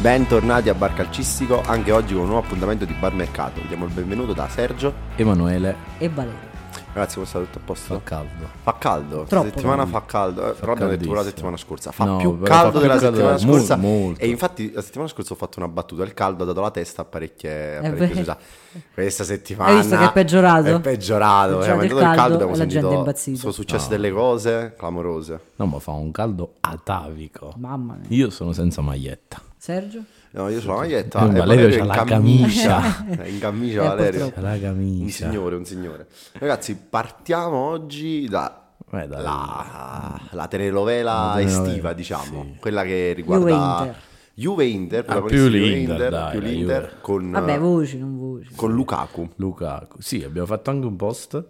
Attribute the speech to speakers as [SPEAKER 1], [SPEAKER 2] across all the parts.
[SPEAKER 1] Bentornati a Bar Calcistico, anche oggi con un nuovo appuntamento di Bar Mercato. Diamo il benvenuto da Sergio.
[SPEAKER 2] Emanuele
[SPEAKER 3] e Valerio.
[SPEAKER 1] Ragazzi, come sta tutto a posto?
[SPEAKER 2] fa caldo.
[SPEAKER 1] Fa caldo,
[SPEAKER 3] Troppo
[SPEAKER 1] questa settimana
[SPEAKER 3] caldo.
[SPEAKER 1] fa caldo. Eh, però abbiamo detto pure la settimana scorsa. Fa
[SPEAKER 2] No,
[SPEAKER 1] più caldo
[SPEAKER 2] fa più
[SPEAKER 1] della
[SPEAKER 2] caldo
[SPEAKER 1] settimana
[SPEAKER 2] della-
[SPEAKER 1] scorsa.
[SPEAKER 2] molto.
[SPEAKER 1] E infatti la settimana scorsa ho fatto una battuta. Il caldo ha dato la testa a parecchie, a parecchie. Questa settimana
[SPEAKER 3] Hai visto che è peggiorato?
[SPEAKER 1] È peggiorato. È
[SPEAKER 3] il
[SPEAKER 1] aumentato il
[SPEAKER 3] caldo
[SPEAKER 1] caldo. Abbiamo
[SPEAKER 3] la gente è
[SPEAKER 1] sentito.
[SPEAKER 3] impazzita.
[SPEAKER 1] Sono successe delle cose clamorose.
[SPEAKER 2] No, ma fa un caldo atavico.
[SPEAKER 3] Mamma mia.
[SPEAKER 2] Io sono senza maglietta.
[SPEAKER 3] Sergio?
[SPEAKER 1] No, io ho la maglietta.
[SPEAKER 2] Eh,
[SPEAKER 1] e
[SPEAKER 2] Valerio c'ha
[SPEAKER 1] in
[SPEAKER 2] la
[SPEAKER 1] camicia. In camicia
[SPEAKER 3] Eh,
[SPEAKER 1] Valerio.
[SPEAKER 2] C'è la
[SPEAKER 1] Un
[SPEAKER 2] camicia.
[SPEAKER 1] signore, un signore. Ragazzi, partiamo oggi da
[SPEAKER 2] Eh, dai.
[SPEAKER 1] la, la telenovela
[SPEAKER 2] La telenovela,
[SPEAKER 1] estiva, diciamo,
[SPEAKER 2] sì.
[SPEAKER 1] quella che riguarda
[SPEAKER 3] Juve-Inter.
[SPEAKER 1] Juve-Inter,
[SPEAKER 2] Ah, più
[SPEAKER 1] Juve
[SPEAKER 2] l'Inter,
[SPEAKER 1] Inter,
[SPEAKER 2] dai,
[SPEAKER 1] più l'Inter
[SPEAKER 2] Juve.
[SPEAKER 1] con,
[SPEAKER 3] Vabbè, voci, non voci.
[SPEAKER 1] con Lukaku.
[SPEAKER 2] Lukaku. Sì, abbiamo fatto anche un post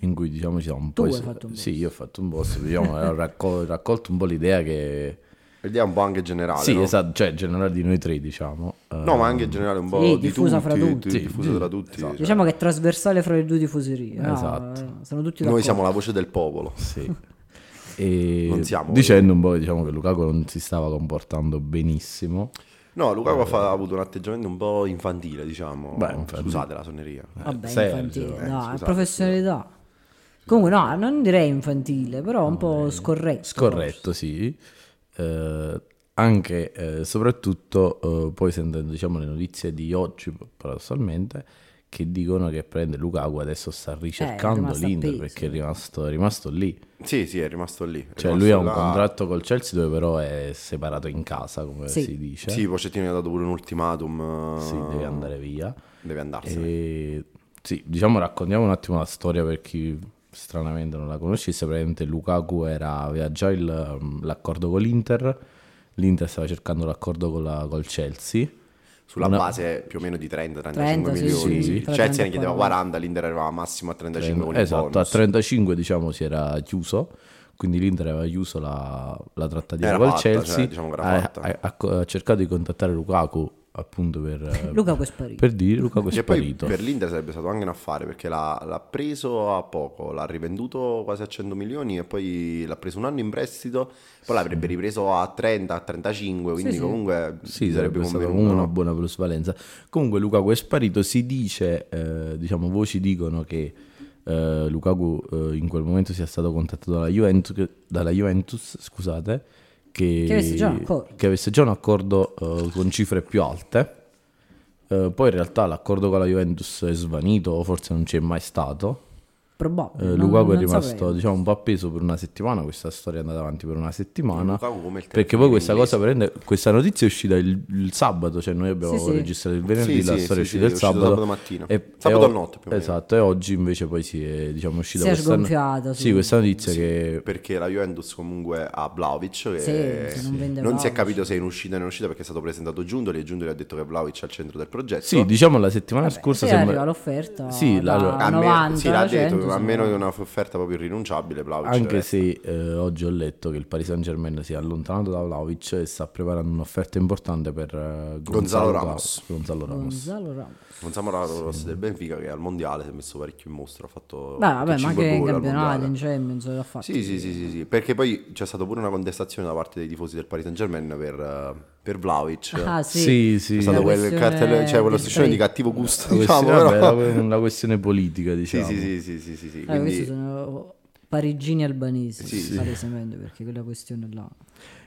[SPEAKER 2] in cui diciamo ci siamo un
[SPEAKER 3] Tu
[SPEAKER 2] po'
[SPEAKER 3] hai
[SPEAKER 2] es-
[SPEAKER 3] fatto un post.
[SPEAKER 2] Sì, io ho fatto un post, diciamo, ho raccol- raccolto un po' l'idea che
[SPEAKER 1] L'idea un po' anche generale,
[SPEAKER 2] Sì,
[SPEAKER 1] no?
[SPEAKER 2] esatto, cioè generale di noi tre, diciamo. Eh,
[SPEAKER 1] No, ma anche generale un po'
[SPEAKER 3] Sì,
[SPEAKER 1] di
[SPEAKER 3] diffusa
[SPEAKER 1] tutti,
[SPEAKER 3] fra tutti.
[SPEAKER 1] sì, diffusa
[SPEAKER 2] sì,
[SPEAKER 1] tra tutti.
[SPEAKER 2] esatto.
[SPEAKER 1] cioè,
[SPEAKER 3] Diciamo che è trasversale fra le due tifoserie. no?
[SPEAKER 2] Esatto.
[SPEAKER 3] Eh, Sono tutti
[SPEAKER 1] Noi siamo la voce del popolo.
[SPEAKER 2] Sì. E
[SPEAKER 1] Non siamo-
[SPEAKER 2] dicendo un po' diciamo che Lukaku non si stava comportando benissimo.
[SPEAKER 1] No, Lukaku ha fa- ha avuto un atteggiamento un po' infantile, diciamo.
[SPEAKER 2] Beh, infantile.
[SPEAKER 1] Scusate la sonneria.
[SPEAKER 3] Vabbè,
[SPEAKER 2] Sergio,
[SPEAKER 3] infantile.
[SPEAKER 1] eh,
[SPEAKER 3] no,
[SPEAKER 1] scusate,
[SPEAKER 3] professionalità. Comunque no, non direi infantile, però un po' scorretto.
[SPEAKER 2] Scorretto, sì. Eh, anche e soprattutto eh, poi sentendo diciamo, le notizie di oggi, paradossalmente, che dicono che prende Lukaku adesso sta ricercando
[SPEAKER 3] rimasto
[SPEAKER 2] l'Inter perché è rimasto, è rimasto lì.
[SPEAKER 1] Sì, sì, è rimasto lì. è
[SPEAKER 2] Cioè
[SPEAKER 1] rimasto
[SPEAKER 2] lui ha un contratto col Chelsea dove però è separato in casa, come
[SPEAKER 3] Sì.
[SPEAKER 2] si dice.
[SPEAKER 1] Sì, Pochettino gli ha dato pure un ultimatum. eh,
[SPEAKER 2] Sì, deve andare via.
[SPEAKER 1] Deve andarsene.
[SPEAKER 2] E, sì, diciamo raccontiamo un attimo la storia per chi stranamente non la conoscesse. Praticamente Lukaku era, aveva già il, um, l'accordo con l'Inter, l'Inter stava cercando l'accordo con la, col Chelsea.
[SPEAKER 1] Sulla
[SPEAKER 2] Una-
[SPEAKER 1] base più o meno di 30-35
[SPEAKER 3] 30, sì,
[SPEAKER 1] milioni.
[SPEAKER 2] sì,
[SPEAKER 1] Il
[SPEAKER 3] tra
[SPEAKER 1] Chelsea
[SPEAKER 3] 30
[SPEAKER 1] ne chiedeva
[SPEAKER 3] 40.
[SPEAKER 1] 40, l'Inter arrivava massimo a 35 con il
[SPEAKER 2] esatto, a
[SPEAKER 1] bonus.
[SPEAKER 2] 35 diciamo si era chiuso, quindi l'Inter aveva chiuso la, la trattativa
[SPEAKER 1] Era
[SPEAKER 2] col
[SPEAKER 1] fatta,
[SPEAKER 2] Chelsea,
[SPEAKER 1] cioè, diciamo che era
[SPEAKER 2] ha,
[SPEAKER 1] fatta.
[SPEAKER 2] ha- ha- ha cercato di contattare Lukaku appunto per,
[SPEAKER 3] Lukaku è sparito.
[SPEAKER 2] per dire Lukaku è
[SPEAKER 1] poi
[SPEAKER 2] sparito.
[SPEAKER 1] per l'Inter sarebbe stato anche un affare perché l'ha, l'ha preso a poco, l'ha rivenduto quasi a 100 milioni e poi l'ha preso un anno in prestito, poi l'avrebbe ripreso a 30, a 35, quindi
[SPEAKER 3] sì.
[SPEAKER 1] comunque
[SPEAKER 2] Sì,
[SPEAKER 1] gli
[SPEAKER 2] sarebbe stata
[SPEAKER 1] no?
[SPEAKER 2] una buona plusvalenza. Comunque Lukaku è sparito, si dice, eh, diciamo, voci dicono che eh, Lukaku eh, in quel momento sia stato contattato dalla Juventus, dalla Juventus scusate, che,
[SPEAKER 3] Che avesse già un accordo.
[SPEAKER 2] che avesse già un accordo eh, con cifre più alte. Eh, poi in realtà l'accordo con la Juventus è svanito, forse non c'è mai stato.
[SPEAKER 3] Probabile.
[SPEAKER 2] Eh,
[SPEAKER 3] non-
[SPEAKER 2] Lukaku è
[SPEAKER 3] non
[SPEAKER 2] rimasto
[SPEAKER 3] saprei.
[SPEAKER 2] diciamo, un po' appeso per una settimana, questa storia è andata avanti per una settimana.
[SPEAKER 1] Il
[SPEAKER 2] Perché poi questa cosa prende, questa notizia è uscita il, il sabato, cioè noi abbiamo
[SPEAKER 3] Sì,
[SPEAKER 2] registrato il venerdì,
[SPEAKER 1] Sì,
[SPEAKER 2] la
[SPEAKER 1] sì,
[SPEAKER 2] storia
[SPEAKER 1] sì,
[SPEAKER 2] è uscita
[SPEAKER 1] sì,
[SPEAKER 2] il
[SPEAKER 1] è
[SPEAKER 2] sabato.
[SPEAKER 1] sabato mattina.
[SPEAKER 2] E,
[SPEAKER 1] Sabato
[SPEAKER 2] e
[SPEAKER 1] notte, più o meno.
[SPEAKER 2] Esatto, e oggi invece poi si è, diciamo, uscita
[SPEAKER 3] Si è
[SPEAKER 2] questa,
[SPEAKER 3] sgonfiata,
[SPEAKER 2] Sì,
[SPEAKER 3] sì.
[SPEAKER 2] questa notizia che...
[SPEAKER 1] Perché la Juventus comunque ha Vlaovic che
[SPEAKER 3] non vende
[SPEAKER 1] non si è capito se è in uscita o non in uscita perché è stato presentato Giundoli e Giundoli ha detto che Vlaovic è al centro del progetto.
[SPEAKER 2] Sì, diciamo la settimana scorsa
[SPEAKER 3] Se
[SPEAKER 2] sembra...
[SPEAKER 3] arriva l'offerta
[SPEAKER 2] Sì,
[SPEAKER 3] da
[SPEAKER 2] allora-
[SPEAKER 1] a me-
[SPEAKER 3] 90,
[SPEAKER 1] sì, l'ha detto,
[SPEAKER 3] 100,
[SPEAKER 1] a meno di una offerta proprio irrinunciabile Vlaovic
[SPEAKER 2] Anche se eh, oggi ho letto che il Paris Saint Germain si è allontanato da Vlaovic e sta preparando un'offerta importante per eh,
[SPEAKER 1] Gonzalo
[SPEAKER 2] Gonzalo
[SPEAKER 1] Ramos.
[SPEAKER 2] Gonzalo Ramos.
[SPEAKER 3] Gonzalo Ramos.
[SPEAKER 1] Gonzalo Ramos del Benfica che al mondiale si è messo parecchio in mostra, ha fatto
[SPEAKER 3] Beh, vabbè, ma
[SPEAKER 1] cinque
[SPEAKER 3] anche in
[SPEAKER 1] gol al
[SPEAKER 3] campionato, in Champions l'ha fatto.
[SPEAKER 1] Sì, sì, sì, sì, sì, perché poi c'è stata pure una contestazione da parte dei tifosi del Paris Saint Germain per, eh, per Vlaovic.
[SPEAKER 3] Ah, sì.
[SPEAKER 2] Sì, sì.
[SPEAKER 1] C'è stato quel
[SPEAKER 3] questione
[SPEAKER 1] cartello, cioè quello striscione di cattivo gusto,
[SPEAKER 2] La
[SPEAKER 1] diciamo, però.
[SPEAKER 2] vabbè, la, la questione politica, diciamo.
[SPEAKER 1] sì, sì, sì, sì, sì, sì,
[SPEAKER 3] Eh,
[SPEAKER 1] quindi-
[SPEAKER 3] questi sono parigini albanesi,
[SPEAKER 1] Sì, sì.
[SPEAKER 3] palesemente, perché quella questione là.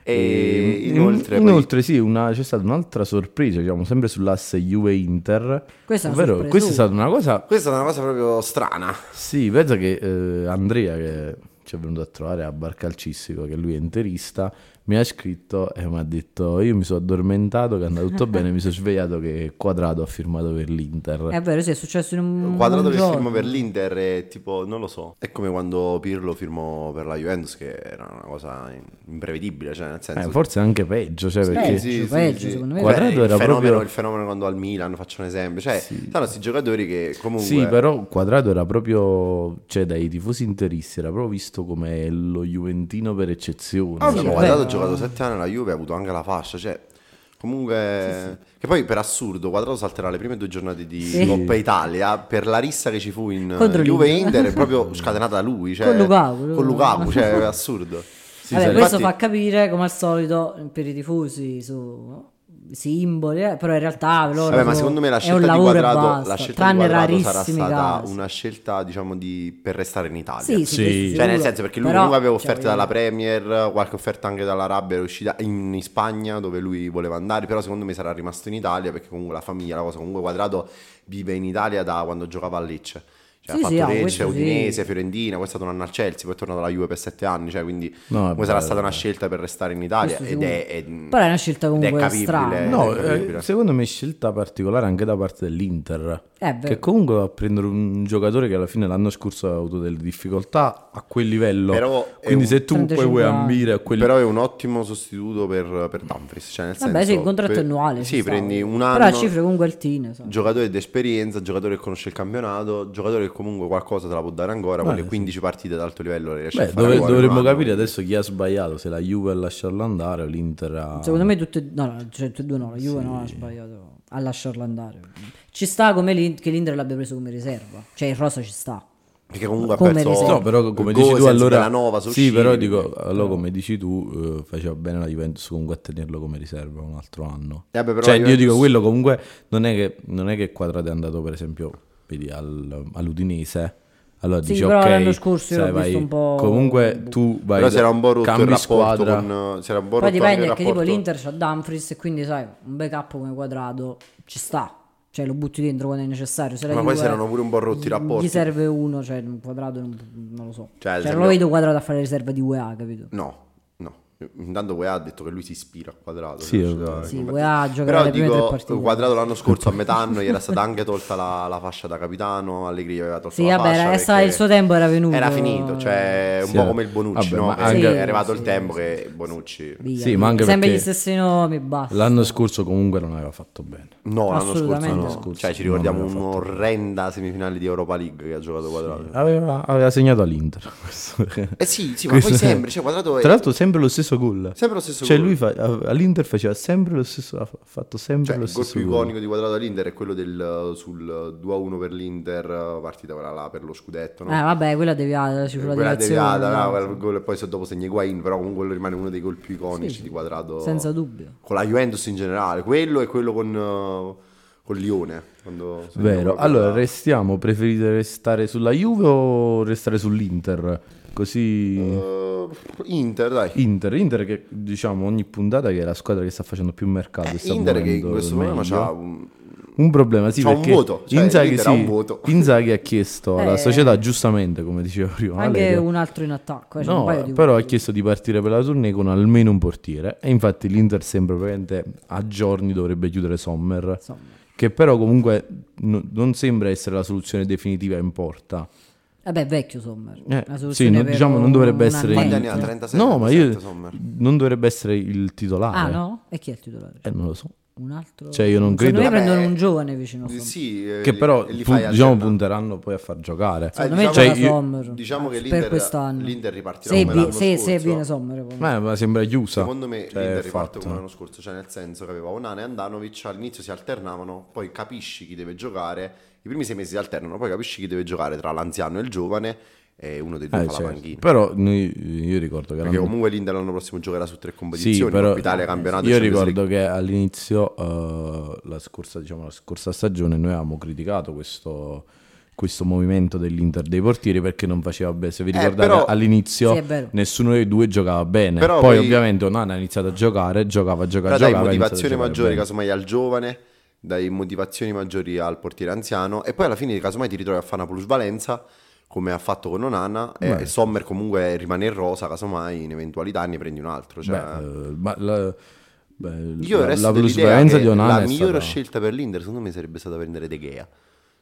[SPEAKER 1] E
[SPEAKER 2] In-
[SPEAKER 1] inoltre, poi-
[SPEAKER 2] inoltre sì, una- c'è stata un'altra sorpresa, diciamo, sempre sull'asse Juve-Inter.
[SPEAKER 3] Questa è una
[SPEAKER 2] Ovvero, questa è stata una cosa...
[SPEAKER 1] questa è una cosa proprio strana.
[SPEAKER 2] Sì, pensa che eh, Andrea, che ci è venuto a trovare a Bar Calcistico, che lui è interista, mi ha scritto e mi ha detto io mi sono addormentato, che è andato tutto bene, mi sono svegliato che Quadrato ha firmato per l'Inter.
[SPEAKER 3] È vero, sì, è successo in un
[SPEAKER 1] Quadrato
[SPEAKER 3] un
[SPEAKER 1] che firmo per l'Inter è tipo, non lo so, è come quando Pirlo firmò per la Juventus che era una cosa imprevedibile, cioè nel senso...
[SPEAKER 2] Eh, forse anche peggio, cioè perché...
[SPEAKER 3] Peggio, peggio, secondo me.
[SPEAKER 2] Quadrato
[SPEAKER 1] il
[SPEAKER 2] era
[SPEAKER 1] fenomeno,
[SPEAKER 2] proprio-
[SPEAKER 1] il fenomeno quando al Milan, faccio un esempio, cioè stanno questi giocatori che comunque...
[SPEAKER 2] Sì, però Quadrato era proprio, cioè dai tifosi interisti, era proprio visto come lo Juventino per eccezione.
[SPEAKER 1] Ah,
[SPEAKER 2] cioè,
[SPEAKER 1] sì,
[SPEAKER 3] beh.
[SPEAKER 1] Quadrato giocato 7 anni alla Juve, ha avuto anche la fascia, cioè comunque che poi per assurdo Quadrato salterà le prime due giornate di
[SPEAKER 3] Sì.
[SPEAKER 1] Coppa Italia per la rissa che ci fu in
[SPEAKER 3] Contro
[SPEAKER 1] Juve. Inter è proprio scatenata da lui, cioè,
[SPEAKER 3] Con Lukaku,
[SPEAKER 1] con Lukaku, cioè è assurdo.
[SPEAKER 2] Sì,
[SPEAKER 3] Vabbè, questo
[SPEAKER 1] infatti-
[SPEAKER 3] fa capire, come al solito, per i tifosi su simboli, eh, però in realtà loro
[SPEAKER 1] Vabbè, ma secondo me la
[SPEAKER 3] è un
[SPEAKER 1] scelta di
[SPEAKER 3] lavoro
[SPEAKER 1] quadrato, la scelta di
[SPEAKER 3] tranne
[SPEAKER 1] quadrato sarà stata
[SPEAKER 3] casi.
[SPEAKER 1] una scelta, diciamo, di, per restare in Italia.
[SPEAKER 3] Sì, sì,
[SPEAKER 2] Sì.
[SPEAKER 1] Cioè, nel senso, perché lui
[SPEAKER 3] Però,
[SPEAKER 1] comunque aveva
[SPEAKER 3] cioè,
[SPEAKER 1] offerte
[SPEAKER 3] voglio
[SPEAKER 1] dalla Premier, qualche offerta anche dall'Arabia, è uscita in, in Spagna dove lui voleva andare, però secondo me sarà rimasto in Italia perché comunque la famiglia, la cosa, comunque Quadrato vive in Italia da quando giocava a Lecce. Cioè,
[SPEAKER 3] Sì,
[SPEAKER 1] ha
[SPEAKER 3] sì,
[SPEAKER 1] fatto
[SPEAKER 3] ah,
[SPEAKER 1] Lecce,
[SPEAKER 3] sì.
[SPEAKER 1] Udinese, Fiorentina, poi è stato un anno al Chelsea, poi è tornato alla Juve per sette anni, cioè, quindi
[SPEAKER 2] No, è
[SPEAKER 1] sarà stata una scelta per restare in Italia ed è, è-
[SPEAKER 3] Però è una scelta
[SPEAKER 1] è
[SPEAKER 3] comunque
[SPEAKER 1] capibile,
[SPEAKER 3] strana.
[SPEAKER 2] No,
[SPEAKER 1] è
[SPEAKER 2] eh, secondo me scelta particolare anche da parte dell'Inter.
[SPEAKER 3] Eh,
[SPEAKER 2] che comunque va a prendere un giocatore che alla fine l'anno scorso ha avuto delle difficoltà a quel livello.
[SPEAKER 1] Però è
[SPEAKER 2] Quindi
[SPEAKER 1] un-
[SPEAKER 2] se tu poi
[SPEAKER 3] 35
[SPEAKER 2] vuoi ambire a quel
[SPEAKER 1] Però è un ottimo sostituto per, per Dumfries. Cioè nel
[SPEAKER 3] Vabbè,
[SPEAKER 1] senso,
[SPEAKER 3] sì, il contratto
[SPEAKER 1] per-
[SPEAKER 3] annuale.
[SPEAKER 1] Sì, prendi un
[SPEAKER 3] Però a
[SPEAKER 1] anno.
[SPEAKER 3] cifre comunque altine. sai.
[SPEAKER 1] Giocatore d'esperienza, giocatore che conosce il campionato, giocatore che comunque qualcosa te la può dare ancora. Quelle 15 partite ad alto livello le riesce
[SPEAKER 2] Beh,
[SPEAKER 1] a fare
[SPEAKER 2] dove- dovremmo capire adesso chi ha sbagliato, se la Juve a lasciarlo andare o l'Inter a...
[SPEAKER 3] Secondo me tutte no, no, cioè, tutte e due no, la Juve no ha sbagliato a lasciarlo andare. Ci sta come l'In- che l'Inter l'abbia preso come riserva. Cioè il Rosa ci sta.
[SPEAKER 1] Perché comunque
[SPEAKER 3] Come
[SPEAKER 1] ha perso
[SPEAKER 3] riserva.
[SPEAKER 2] No, però come dici tu allora...
[SPEAKER 1] Belanova,
[SPEAKER 2] sì, però dico, allora come dici tu, eh, faceva bene la Juventus comunque a tenerlo come riserva un altro anno.
[SPEAKER 1] Eh, però
[SPEAKER 2] cioè
[SPEAKER 1] la
[SPEAKER 2] io
[SPEAKER 1] Juventus-
[SPEAKER 2] dico, quello comunque non è che, non è che Quadrato è andato per esempio vedi, al- all'Udinese. Allora
[SPEAKER 3] Sì,
[SPEAKER 2] dici
[SPEAKER 3] però
[SPEAKER 2] ok,
[SPEAKER 3] l'anno scorso
[SPEAKER 2] sai, vai-
[SPEAKER 3] un po'-
[SPEAKER 2] comunque tu vai
[SPEAKER 1] Però si era un po' rotto il
[SPEAKER 2] squadra.
[SPEAKER 1] con... Un po'
[SPEAKER 3] Poi dipende
[SPEAKER 1] anche il
[SPEAKER 3] tipo l'Inter c'ha Dumfries e quindi sai, un backup come quadrato ci sta. Cioè lo butti dentro quando è necessario. Se
[SPEAKER 1] Ma poi si erano pure un po' rotti i rapporti.
[SPEAKER 3] Gli serve uno, cioè un quadrato non, non lo so.
[SPEAKER 1] Cioè,
[SPEAKER 3] Cioè, non
[SPEAKER 1] esempio-
[SPEAKER 3] lo vedo quadrato a fare riserva di UEA, capito?
[SPEAKER 1] No. Intanto UEA ha detto che lui si ispira a Quadrato.
[SPEAKER 2] Sì,
[SPEAKER 1] cioè,
[SPEAKER 2] vabbè.
[SPEAKER 3] Sì,
[SPEAKER 1] come-
[SPEAKER 3] UEA gioca
[SPEAKER 1] Però
[SPEAKER 3] le prime tre
[SPEAKER 1] dico,
[SPEAKER 3] partite.
[SPEAKER 1] Quadrato l'anno scorso a metà anno gli era stata anche tolta la, la fascia da capitano, Allegri gli aveva tolto
[SPEAKER 3] Sì,
[SPEAKER 1] la
[SPEAKER 3] vabbè,
[SPEAKER 1] fascia perché
[SPEAKER 3] sta- il suo tempo era venuto.
[SPEAKER 1] Era finito, cioè un
[SPEAKER 2] Sì,
[SPEAKER 1] po' come il Bonucci,
[SPEAKER 2] vabbè,
[SPEAKER 1] no?
[SPEAKER 2] anche-
[SPEAKER 1] è arrivato il
[SPEAKER 3] sì,
[SPEAKER 1] tempo che Bonucci...
[SPEAKER 3] Via,
[SPEAKER 2] Sì, ma anche
[SPEAKER 3] Sempre gli stessi nomi, basta.
[SPEAKER 2] L'anno scorso comunque non aveva fatto bene.
[SPEAKER 1] No, l'anno scorso no.
[SPEAKER 2] L'anno
[SPEAKER 1] Cioè ci
[SPEAKER 2] scorso
[SPEAKER 1] ricordiamo un'orrenda semifinale di Europa League che ha giocato Quadrato.
[SPEAKER 2] Aveva, aveva segnato all'Inter.
[SPEAKER 1] Eh sì, sì, ma poi sempre, cioè Quadrato
[SPEAKER 2] Tra l'altro sempre lo stesso gol.
[SPEAKER 1] sempre lo stesso
[SPEAKER 2] Cioè
[SPEAKER 1] gol.
[SPEAKER 2] lui fa- all'Inter faceva sempre lo stesso, ha fatto sempre
[SPEAKER 1] Cioè,
[SPEAKER 2] lo
[SPEAKER 1] il gol
[SPEAKER 2] stesso
[SPEAKER 1] più
[SPEAKER 2] gol.
[SPEAKER 1] iconico di Quadrato all'Inter è quello del, sul 2-1 per l'Inter, partita quella là per lo scudetto, no?
[SPEAKER 3] Eh, vabbè, quella deviata, la cifra
[SPEAKER 1] quella deviata,
[SPEAKER 3] no?
[SPEAKER 1] no, quel gol, e poi se dopo segna Higuain, però comunque quello rimane uno dei gol più iconici di Quadrato.
[SPEAKER 3] Senza dubbio.
[SPEAKER 1] Con la Juventus in generale, quello e quello con, con Lione.
[SPEAKER 2] Vero. Allora, restiamo, preferite restare sulla Juve o restare sull'Inter? Così
[SPEAKER 1] Eh, Inter, dai.
[SPEAKER 2] Inter, Inter che diciamo ogni puntata che è la squadra che sta facendo più mercato, sta
[SPEAKER 1] Eh, Inter che in questo momento c'ha un...
[SPEAKER 2] Un problema, sì,
[SPEAKER 1] C'ha un voto, cioè
[SPEAKER 2] Inzaghi,
[SPEAKER 1] ha
[SPEAKER 2] sì,
[SPEAKER 1] un voto.
[SPEAKER 2] Inzaghi ha chiesto alla
[SPEAKER 3] Eh.
[SPEAKER 2] società, giustamente, come diceva prima
[SPEAKER 3] Anche un altro in attacco. un
[SPEAKER 2] No,
[SPEAKER 3] paio di
[SPEAKER 2] però ha chiesto di partire per la tournée con almeno un portiere e infatti l'Inter sembra probabilmente a giorni dovrebbe chiudere Sommer,
[SPEAKER 3] Insomma.
[SPEAKER 2] che però comunque no- non sembra essere la soluzione definitiva in porta.
[SPEAKER 3] Vabbè, vecchio Sommer.
[SPEAKER 2] Eh, sì, non- diciamo non dovrebbe essere
[SPEAKER 1] Quanti anni ha? 36?
[SPEAKER 2] No, ma io
[SPEAKER 1] 37 Sommer.
[SPEAKER 2] non dovrebbe essere il titolare.
[SPEAKER 3] Ah, no? E chi è il titolare?
[SPEAKER 2] Eh, non lo so.
[SPEAKER 3] Un altro?
[SPEAKER 2] Cioè, io non
[SPEAKER 3] Secondo
[SPEAKER 2] credo-
[SPEAKER 3] me prendono un giovane vicino a Sommer.
[SPEAKER 1] Sì, eh,
[SPEAKER 2] Che
[SPEAKER 1] li-
[SPEAKER 2] però
[SPEAKER 1] li
[SPEAKER 2] pu-
[SPEAKER 1] fai
[SPEAKER 2] diciamo
[SPEAKER 1] alternare.
[SPEAKER 2] punteranno poi a far giocare.
[SPEAKER 3] Secondo
[SPEAKER 1] Eh,
[SPEAKER 3] me
[SPEAKER 1] diciamo-
[SPEAKER 2] cioè, io-
[SPEAKER 3] Sommer.
[SPEAKER 1] Diciamo che
[SPEAKER 3] per
[SPEAKER 1] l'Inter,
[SPEAKER 3] quest'anno.
[SPEAKER 1] l'Inter ripartirà
[SPEAKER 3] Se,
[SPEAKER 1] come
[SPEAKER 3] vi-
[SPEAKER 1] l'anno
[SPEAKER 3] se, se viene Sommer. poi.
[SPEAKER 2] Ma, ma sembra chiusa.
[SPEAKER 1] Secondo me
[SPEAKER 2] Cioè,
[SPEAKER 1] l'Inter riparte
[SPEAKER 2] fatto.
[SPEAKER 1] come l'anno scorso, cioè nel senso che aveva Onana e Andanovic, all'inizio si alternavano, poi capisci chi deve giocare, i primi sei mesi si alternano, poi capisci chi deve giocare tra l'anziano e il giovane e uno dei due
[SPEAKER 2] Eh,
[SPEAKER 1] fa la
[SPEAKER 2] certo.
[SPEAKER 1] panchina.
[SPEAKER 2] Però noi- io ricordo che
[SPEAKER 1] Perché
[SPEAKER 2] l'anno-
[SPEAKER 1] comunque l'Inter l'anno prossimo giocherà su tre
[SPEAKER 2] Sì,
[SPEAKER 1] competizioni,
[SPEAKER 2] però
[SPEAKER 1] Coppa Italia, campionato
[SPEAKER 2] io ricordo che all'inizio, eh, la, scorsa, diciamo, la scorsa stagione, noi avevamo criticato questo, questo movimento dell'Inter dei portieri perché non faceva bene. Se vi
[SPEAKER 1] Eh,
[SPEAKER 2] ricordate,
[SPEAKER 1] però-
[SPEAKER 2] all'inizio
[SPEAKER 3] Sì, è
[SPEAKER 2] nessuno dei due giocava bene.
[SPEAKER 1] Però
[SPEAKER 2] poi,
[SPEAKER 1] poi-
[SPEAKER 2] ovviamente, Onana ha iniziato a giocare, giocava, giocava,
[SPEAKER 1] Però dai
[SPEAKER 2] giocava. a
[SPEAKER 1] motivazioni maggiori casomai al giovane, dai motivazioni maggiori al portiere anziano e poi alla fine casomai ti ritrovi a fare una plusvalenza come ha fatto con Onana e,
[SPEAKER 2] Beh.
[SPEAKER 1] e Sommer comunque rimane in rosa casomai in eventualità ne prendi un altro. Cioè,
[SPEAKER 2] Beh, eh, ma la, beh,
[SPEAKER 1] io
[SPEAKER 2] la,
[SPEAKER 1] resto
[SPEAKER 2] la plusvalenza di Onana
[SPEAKER 1] la migliore
[SPEAKER 2] stata...
[SPEAKER 1] scelta per l'Inter secondo me sarebbe stata prendere De Gea.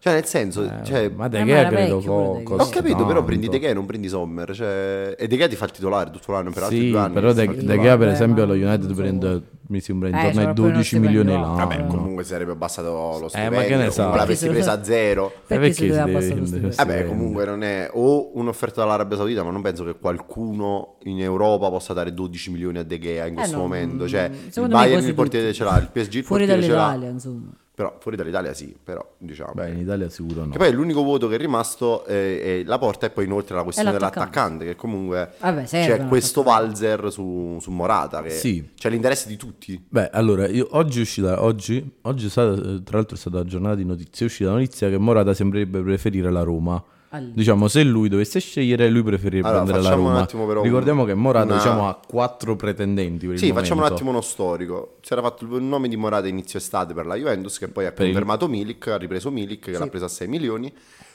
[SPEAKER 1] Cioè nel senso,
[SPEAKER 2] Eh,
[SPEAKER 1] cioè,
[SPEAKER 2] ma De
[SPEAKER 3] Eh,
[SPEAKER 2] Gea credo
[SPEAKER 3] vecchio
[SPEAKER 2] co-
[SPEAKER 3] quello De Gea.
[SPEAKER 1] ho capito, però
[SPEAKER 2] tanto.
[SPEAKER 1] prendi De Gea e non prendi Sommer. Cioè... E De Gea ti fa il titolare tutto l'anno per altri
[SPEAKER 2] Sì,
[SPEAKER 1] due anni.
[SPEAKER 2] però De, De. Gea per
[SPEAKER 3] Vabbè,
[SPEAKER 2] esempio allo United prende mi sembra
[SPEAKER 3] Eh,
[SPEAKER 2] intorno
[SPEAKER 3] c'era
[SPEAKER 2] ai
[SPEAKER 3] pure
[SPEAKER 2] 12
[SPEAKER 3] uno
[SPEAKER 2] milioni l'anno.
[SPEAKER 1] Vabbè, comunque sarebbe abbassato lo
[SPEAKER 2] Eh,
[SPEAKER 1] stipendio,
[SPEAKER 2] ma che ne sa?
[SPEAKER 1] l'avessi presa a zero.
[SPEAKER 3] Perché
[SPEAKER 2] perché
[SPEAKER 3] si deve?
[SPEAKER 1] Vabbè, comunque non è o un'offerta dall'Arabia Saudita, ma non penso che qualcuno in Europa possa dare 12 milioni a De Gea in questo
[SPEAKER 3] no,
[SPEAKER 1] momento.
[SPEAKER 3] mm,
[SPEAKER 1] Cioè, il Bayern il portiere ce l'ha, il PSG il
[SPEAKER 3] Fuori
[SPEAKER 1] portiere ce l'ha.
[SPEAKER 3] dall'Italia, insomma.
[SPEAKER 1] Però fuori dall'Italia sì, però diciamo.
[SPEAKER 2] Beh, in Italia sicuro no.
[SPEAKER 1] Che poi l'unico voto che è rimasto è, è la porta e poi inoltre la questione
[SPEAKER 3] l'attaccante.
[SPEAKER 1] dell'attaccante, che comunque
[SPEAKER 3] Vabbè,
[SPEAKER 1] c'è questo valzer su, su Morata, che
[SPEAKER 2] Sì.
[SPEAKER 1] c'è l'interesse di tutti.
[SPEAKER 2] Beh, allora, io, oggi è uscita, oggi, oggi è stata, eh, tra l'altro è stata la giornata di notizie, è uscita la notizia che Morata sembrerebbe preferire la Roma.
[SPEAKER 3] All'Inter.
[SPEAKER 2] Diciamo, se lui dovesse scegliere, lui preferirebbe
[SPEAKER 1] Allora,
[SPEAKER 2] andare alla
[SPEAKER 1] facciamo un
[SPEAKER 2] Roma.
[SPEAKER 1] attimo però
[SPEAKER 2] Ricordiamo che Morata,
[SPEAKER 1] una-
[SPEAKER 2] diciamo, ha quattro pretendenti per il
[SPEAKER 1] Sì, facciamo un attimo uno storico. Si era fatto il nome di Morata inizio estate per la Juventus, che poi ha
[SPEAKER 2] il-
[SPEAKER 1] confermato Milik, ha ripreso Milik, che l'ha preso a 6 milioni.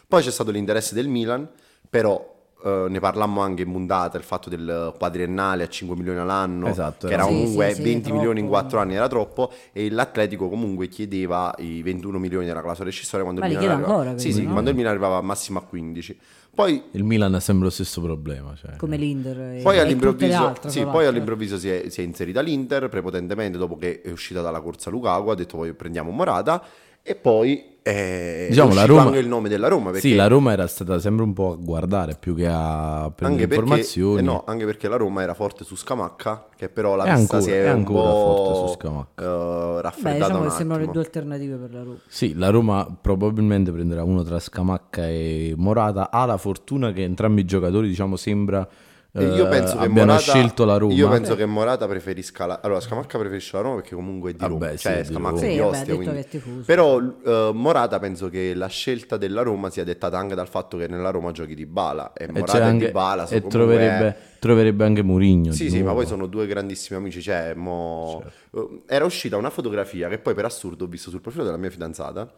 [SPEAKER 1] Poi c'è stato l'interesse del Milan, però eh, ne parlammo anche in mundata, il fatto del quadriennale a 5 milioni all'anno,
[SPEAKER 2] Esatto,
[SPEAKER 1] che era
[SPEAKER 3] Sì,
[SPEAKER 1] comunque
[SPEAKER 3] sì, sì,
[SPEAKER 1] 20
[SPEAKER 3] troppo.
[SPEAKER 1] milioni in 4 anni era troppo, e l'Atletico comunque chiedeva i 21 milioni della clausola rescissoria quando il Milan arrivava.
[SPEAKER 3] ancora,
[SPEAKER 1] Sì,
[SPEAKER 3] quindi,
[SPEAKER 1] sì,
[SPEAKER 3] no?
[SPEAKER 1] quando il Milan arrivava massimo a 15. Poi
[SPEAKER 2] Il Milan ha sempre lo stesso problema. Cioè.
[SPEAKER 3] come l'Inter
[SPEAKER 1] poi
[SPEAKER 3] e
[SPEAKER 1] all'improvviso, sì, poi all'improvviso si, è, si è inserita l'Inter prepotentemente dopo che è uscita dalla corsa Lukaku, ha detto poi prendiamo Morata e poi eh,
[SPEAKER 2] Diciamo, la Roma-
[SPEAKER 1] il nome della Roma perché,
[SPEAKER 2] Sì, la Roma era stata sempre un po' a guardare più che a prendere
[SPEAKER 1] anche perché,
[SPEAKER 2] informazioni.
[SPEAKER 1] eh no, anche perché la Roma era forte su Scamacca che però la
[SPEAKER 2] È
[SPEAKER 1] vista
[SPEAKER 2] ancora-
[SPEAKER 1] si è,
[SPEAKER 2] è
[SPEAKER 1] un
[SPEAKER 2] forte su Scamacca.
[SPEAKER 3] Beh,
[SPEAKER 1] raffreddata
[SPEAKER 3] diciamo
[SPEAKER 1] un
[SPEAKER 3] che sembrano le due alternative per la Roma.
[SPEAKER 2] Sì, la Roma probabilmente prenderà uno tra Scamacca e Morata. Ha la fortuna che entrambi i giocatori, diciamo, sembra
[SPEAKER 1] E io
[SPEAKER 2] eh,
[SPEAKER 1] penso che
[SPEAKER 2] abbiano
[SPEAKER 1] Morata,
[SPEAKER 2] scelto la Roma.
[SPEAKER 1] Io penso che Morata preferisca la... Allora, Scamacca preferisce la Roma perché comunque è di
[SPEAKER 2] Vabbè,
[SPEAKER 1] Roma.
[SPEAKER 2] sì,
[SPEAKER 1] cioè,
[SPEAKER 2] è di
[SPEAKER 1] Scamacca è
[SPEAKER 3] Sì,
[SPEAKER 1] di
[SPEAKER 3] vabbè,
[SPEAKER 1] Ostia, quindi-
[SPEAKER 3] è.
[SPEAKER 1] Però eh, Morata penso che la scelta della Roma sia dettata anche dal fatto che nella Roma giochi di Bala e Morata e
[SPEAKER 2] anche-
[SPEAKER 1] di Bala
[SPEAKER 2] e troverebbe, troverebbe anche Mourinho.
[SPEAKER 1] Sì, sì, ma
[SPEAKER 2] nuovo.
[SPEAKER 1] poi sono due grandissimi amici. Cioè, mo- eh, Era uscita una fotografia che poi per assurdo ho visto sul profilo della mia fidanzata.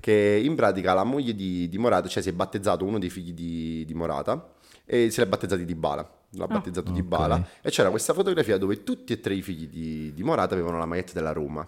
[SPEAKER 1] Che in pratica la moglie di, di Morata, cioè si è battezzato uno dei figli di, di Morata e se l'è battezzati di Bala. L'ha battezzato di Bala. E c'era questa fotografia dove tutti e tre i figli di, di Morata avevano la maglietta della Roma.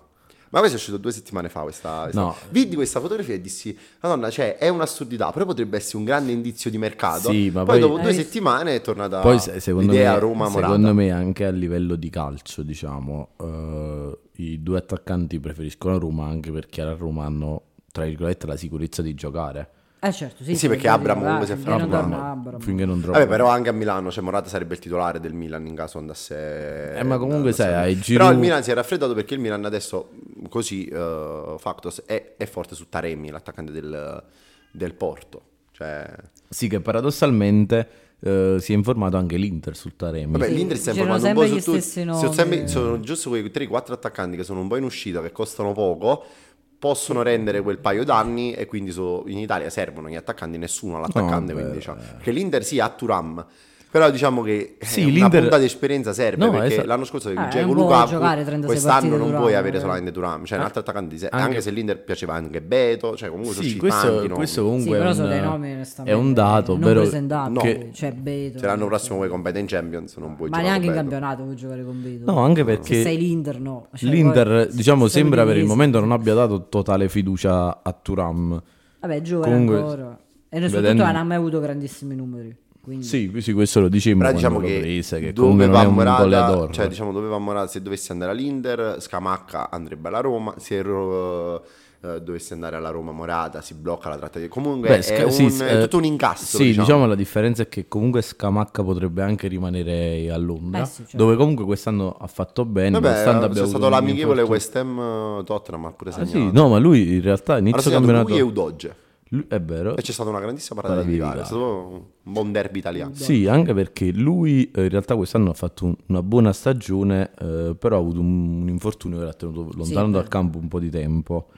[SPEAKER 1] Ma questo è uscito due settimane fa. Questa, questa-
[SPEAKER 2] No.
[SPEAKER 1] Vidi questa fotografia e dissi: Madonna, cioè è un'assurdità, però potrebbe essere un grande indizio di mercato.
[SPEAKER 2] Sì, ma
[SPEAKER 1] poi,
[SPEAKER 2] poi-
[SPEAKER 1] dopo due
[SPEAKER 3] Eh,
[SPEAKER 1] settimane è tornata
[SPEAKER 2] Poi secondo
[SPEAKER 1] l'idea
[SPEAKER 2] me,
[SPEAKER 1] Roma-Morata.
[SPEAKER 2] secondo me anche a livello di calcio, diciamo, eh, i due attaccanti preferiscono Roma anche perché a Roma hanno, tra virgolette, la sicurezza di giocare.
[SPEAKER 3] Eh certo, sì.
[SPEAKER 1] Sì, perché Abram comunque si è fermato.
[SPEAKER 3] Abram.
[SPEAKER 2] Finché non trova.
[SPEAKER 1] Vabbè, però anche a Milano, cioè Morata sarebbe il titolare del Milan in caso andasse.
[SPEAKER 2] Eh, ma comunque sai, hai
[SPEAKER 1] Però
[SPEAKER 2] Giroud-
[SPEAKER 1] il Milan si è raffreddato perché il Milan adesso, così, eh, Factos, è, è forte su Taremi, l'attaccante del, del Porto. Cioè,
[SPEAKER 2] Sì, che paradossalmente eh, si è informato anche l'Inter sul Taremi.
[SPEAKER 1] vabbè,
[SPEAKER 3] Sì,
[SPEAKER 1] l'Inter sta
[SPEAKER 3] girano
[SPEAKER 1] informando un po' su tutti. Sono, sempre- sono giusto quei 3-4 attaccanti che sono un po' in uscita, che costano poco. Possono rendere quel paio d'anni e quindi so- in Italia servono gli attaccanti, nessuno ha l'attaccante.
[SPEAKER 2] No,
[SPEAKER 1] quindi, diciamo. Perché l'Inter sì ha Turam, però diciamo che
[SPEAKER 2] Sì,
[SPEAKER 1] eh, una
[SPEAKER 2] l'Inter-
[SPEAKER 1] punta di esperienza serve
[SPEAKER 2] No,
[SPEAKER 1] perché
[SPEAKER 2] esatto.
[SPEAKER 1] l'anno scorso avevi
[SPEAKER 3] Ah,
[SPEAKER 1] Dzeko Lukaku,
[SPEAKER 3] giocare 36
[SPEAKER 1] quest'anno non puoi avere
[SPEAKER 3] eh.
[SPEAKER 1] solamente Turam, cioè un altro attaccante di sé,
[SPEAKER 2] Anche-
[SPEAKER 1] anche se l'Inter piaceva anche Beto, cioè comunque sono
[SPEAKER 2] Sì, questo, questo
[SPEAKER 3] Sì,
[SPEAKER 2] comunque
[SPEAKER 3] però
[SPEAKER 2] è, un,
[SPEAKER 3] nomi
[SPEAKER 2] è un dato,
[SPEAKER 3] non
[SPEAKER 2] ovvero
[SPEAKER 3] presentabili,
[SPEAKER 2] che-
[SPEAKER 3] cioè Beto.
[SPEAKER 1] Se l'anno prossimo vuoi competere in Champions non puoi
[SPEAKER 3] Ma
[SPEAKER 1] giocare
[SPEAKER 3] neanche in campionato vuoi giocare con Beto.
[SPEAKER 2] No, anche
[SPEAKER 3] Se
[SPEAKER 2] perché
[SPEAKER 3] sei l'Inter no. Cioè,
[SPEAKER 2] l'Inter,
[SPEAKER 3] poi-
[SPEAKER 2] diciamo, sembra per il momento non abbia dato totale fiducia a Turam.
[SPEAKER 3] Vabbè, giovane ancora. E soprattutto non ha mai avuto grandissimi numeri. Quindi...
[SPEAKER 2] Sì, sì, questo lo dicemmo
[SPEAKER 1] Però diciamo che,
[SPEAKER 2] prese, che
[SPEAKER 1] dove va Morata, cioè diciamo dove va Morata se dovessi andare all'Inter, Scamacca andrebbe alla Roma, se ro- eh, dovessi andare alla Roma Morata si blocca la trattativa. Comunque
[SPEAKER 2] Beh,
[SPEAKER 1] è, un-
[SPEAKER 2] sì,
[SPEAKER 1] è
[SPEAKER 2] eh,
[SPEAKER 1] tutto un incastro.
[SPEAKER 2] Sì,
[SPEAKER 1] diciamo.
[SPEAKER 2] diciamo. la differenza è che comunque Scamacca potrebbe anche rimanere a Londra,
[SPEAKER 3] Eh sì, certo.
[SPEAKER 2] dove comunque quest'anno ha fatto bene.
[SPEAKER 1] Vabbè,
[SPEAKER 2] nonostante
[SPEAKER 1] c'è stato l'amichevole. West Ham Tottenham ha pure
[SPEAKER 2] Ah,
[SPEAKER 1] segnato.
[SPEAKER 2] sì, no, ma lui in realtà
[SPEAKER 1] Ha
[SPEAKER 2] inizio
[SPEAKER 1] segnato
[SPEAKER 2] campionato.
[SPEAKER 1] lui e Udoge.
[SPEAKER 2] Lui- è vero.
[SPEAKER 1] E c'è stata una grandissima parata
[SPEAKER 2] Parata
[SPEAKER 1] di Vigale, è stato un buon derby italiano.
[SPEAKER 2] Sì, anche perché lui eh, in realtà quest'anno ha fatto un- una buona stagione, eh, però ha avuto un, un infortunio che l'ha tenuto lontano dal campo un po' di tempo.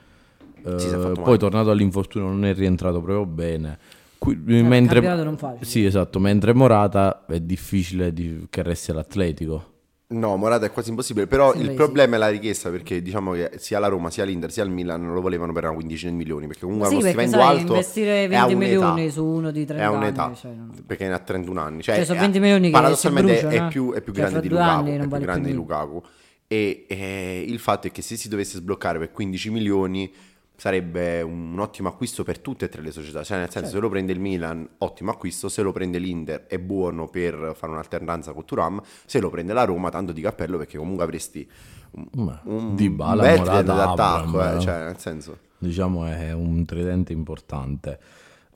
[SPEAKER 2] Eh,
[SPEAKER 1] Sì,
[SPEAKER 2] poi tornato all'infortunio non è rientrato proprio bene. Qui-
[SPEAKER 3] il
[SPEAKER 2] mentre,
[SPEAKER 3] non facile.
[SPEAKER 2] sì, esatto, mentre Morata è difficile di- che resti all'Atletico.
[SPEAKER 1] No, Morata è quasi impossibile, però
[SPEAKER 3] Sembra
[SPEAKER 1] il problema è la richiesta perché diciamo che sia la Roma, sia l'Inter, sia il Milan lo volevano per una quindicina di milioni perché comunque
[SPEAKER 3] Sì,
[SPEAKER 1] uno
[SPEAKER 3] perché
[SPEAKER 1] stipendio
[SPEAKER 3] sai,
[SPEAKER 1] alto
[SPEAKER 3] investire
[SPEAKER 1] e ha
[SPEAKER 3] 20
[SPEAKER 1] un'età.
[SPEAKER 3] milioni su uno di 30
[SPEAKER 1] è un'età
[SPEAKER 3] anni, cioè, non-
[SPEAKER 1] perché ne ha 31 anni cioè,
[SPEAKER 3] Cioè, sono
[SPEAKER 1] è-
[SPEAKER 3] 20 milioni che
[SPEAKER 1] paradossalmente
[SPEAKER 3] si bruciano,
[SPEAKER 1] è
[SPEAKER 3] eh.
[SPEAKER 1] più, è più
[SPEAKER 3] Cioè,
[SPEAKER 1] grande
[SPEAKER 3] fra
[SPEAKER 1] di Lukaku è più
[SPEAKER 3] più
[SPEAKER 1] grande di. Lukaku e eh, il fatto è che se si dovesse sbloccare per 15 milioni sarebbe un ottimo acquisto per tutte e tre le società cioè nel senso
[SPEAKER 3] Certo.
[SPEAKER 1] se lo prende il Milan ottimo acquisto se lo prende l'Inter è buono per fare un'alternanza con Turam se lo prende la Roma tanto di cappello perché comunque avresti un, un bel
[SPEAKER 2] Morata,
[SPEAKER 1] d'attacco eh,
[SPEAKER 2] eh.
[SPEAKER 1] cioè nel senso
[SPEAKER 2] Diciamo è un tridente importante.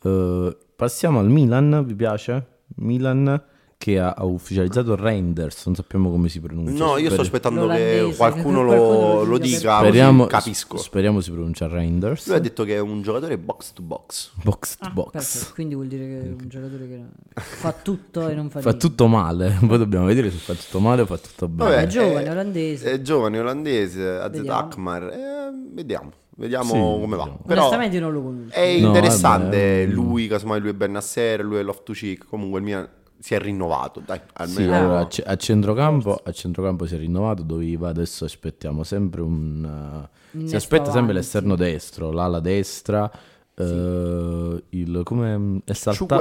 [SPEAKER 2] Eh, passiamo al Milan, vi piace? Milan che ha, ha ufficializzato Reinders, non sappiamo come si pronuncia.
[SPEAKER 1] No, io sto aspettando che qualcuno
[SPEAKER 3] che
[SPEAKER 1] lo,
[SPEAKER 3] qualcuno
[SPEAKER 1] lo dica,
[SPEAKER 2] speriamo,
[SPEAKER 1] così capisco.
[SPEAKER 2] speriamo si pronuncia Reinders.
[SPEAKER 1] Lui ha detto che è un giocatore box to box.
[SPEAKER 2] Box to
[SPEAKER 3] Ah,
[SPEAKER 2] box.
[SPEAKER 3] perfetto, quindi vuol dire che è un giocatore che fa tutto e non fa,
[SPEAKER 2] Fa
[SPEAKER 3] niente.
[SPEAKER 2] tutto male, poi dobbiamo vedere se fa tutto male o fa tutto bene.
[SPEAKER 1] Vabbè,
[SPEAKER 3] È giovane, olandese.
[SPEAKER 1] È giovane olandese, AZ
[SPEAKER 3] Vediamo.
[SPEAKER 1] Akmar. eh, vediamo, vediamo
[SPEAKER 2] Sì,
[SPEAKER 1] come va. Però
[SPEAKER 3] Onestamente non lo conosco.
[SPEAKER 1] è
[SPEAKER 2] No,
[SPEAKER 1] interessante.
[SPEAKER 2] vabbè,
[SPEAKER 1] lui, casomai lui è Ben Nasser, lui è Loftus Cheek. Comunque il Milan si è rinnovato. Dai,
[SPEAKER 2] Sì,
[SPEAKER 1] almeno.
[SPEAKER 2] allora, a, ce- a centrocampo, a centrocampo si è rinnovato, doveva, adesso aspettiamo sempre un... uh, si aspetta sempre
[SPEAKER 3] avanti.
[SPEAKER 2] l'esterno destro, l'ala destra, eh, il... come è saltato?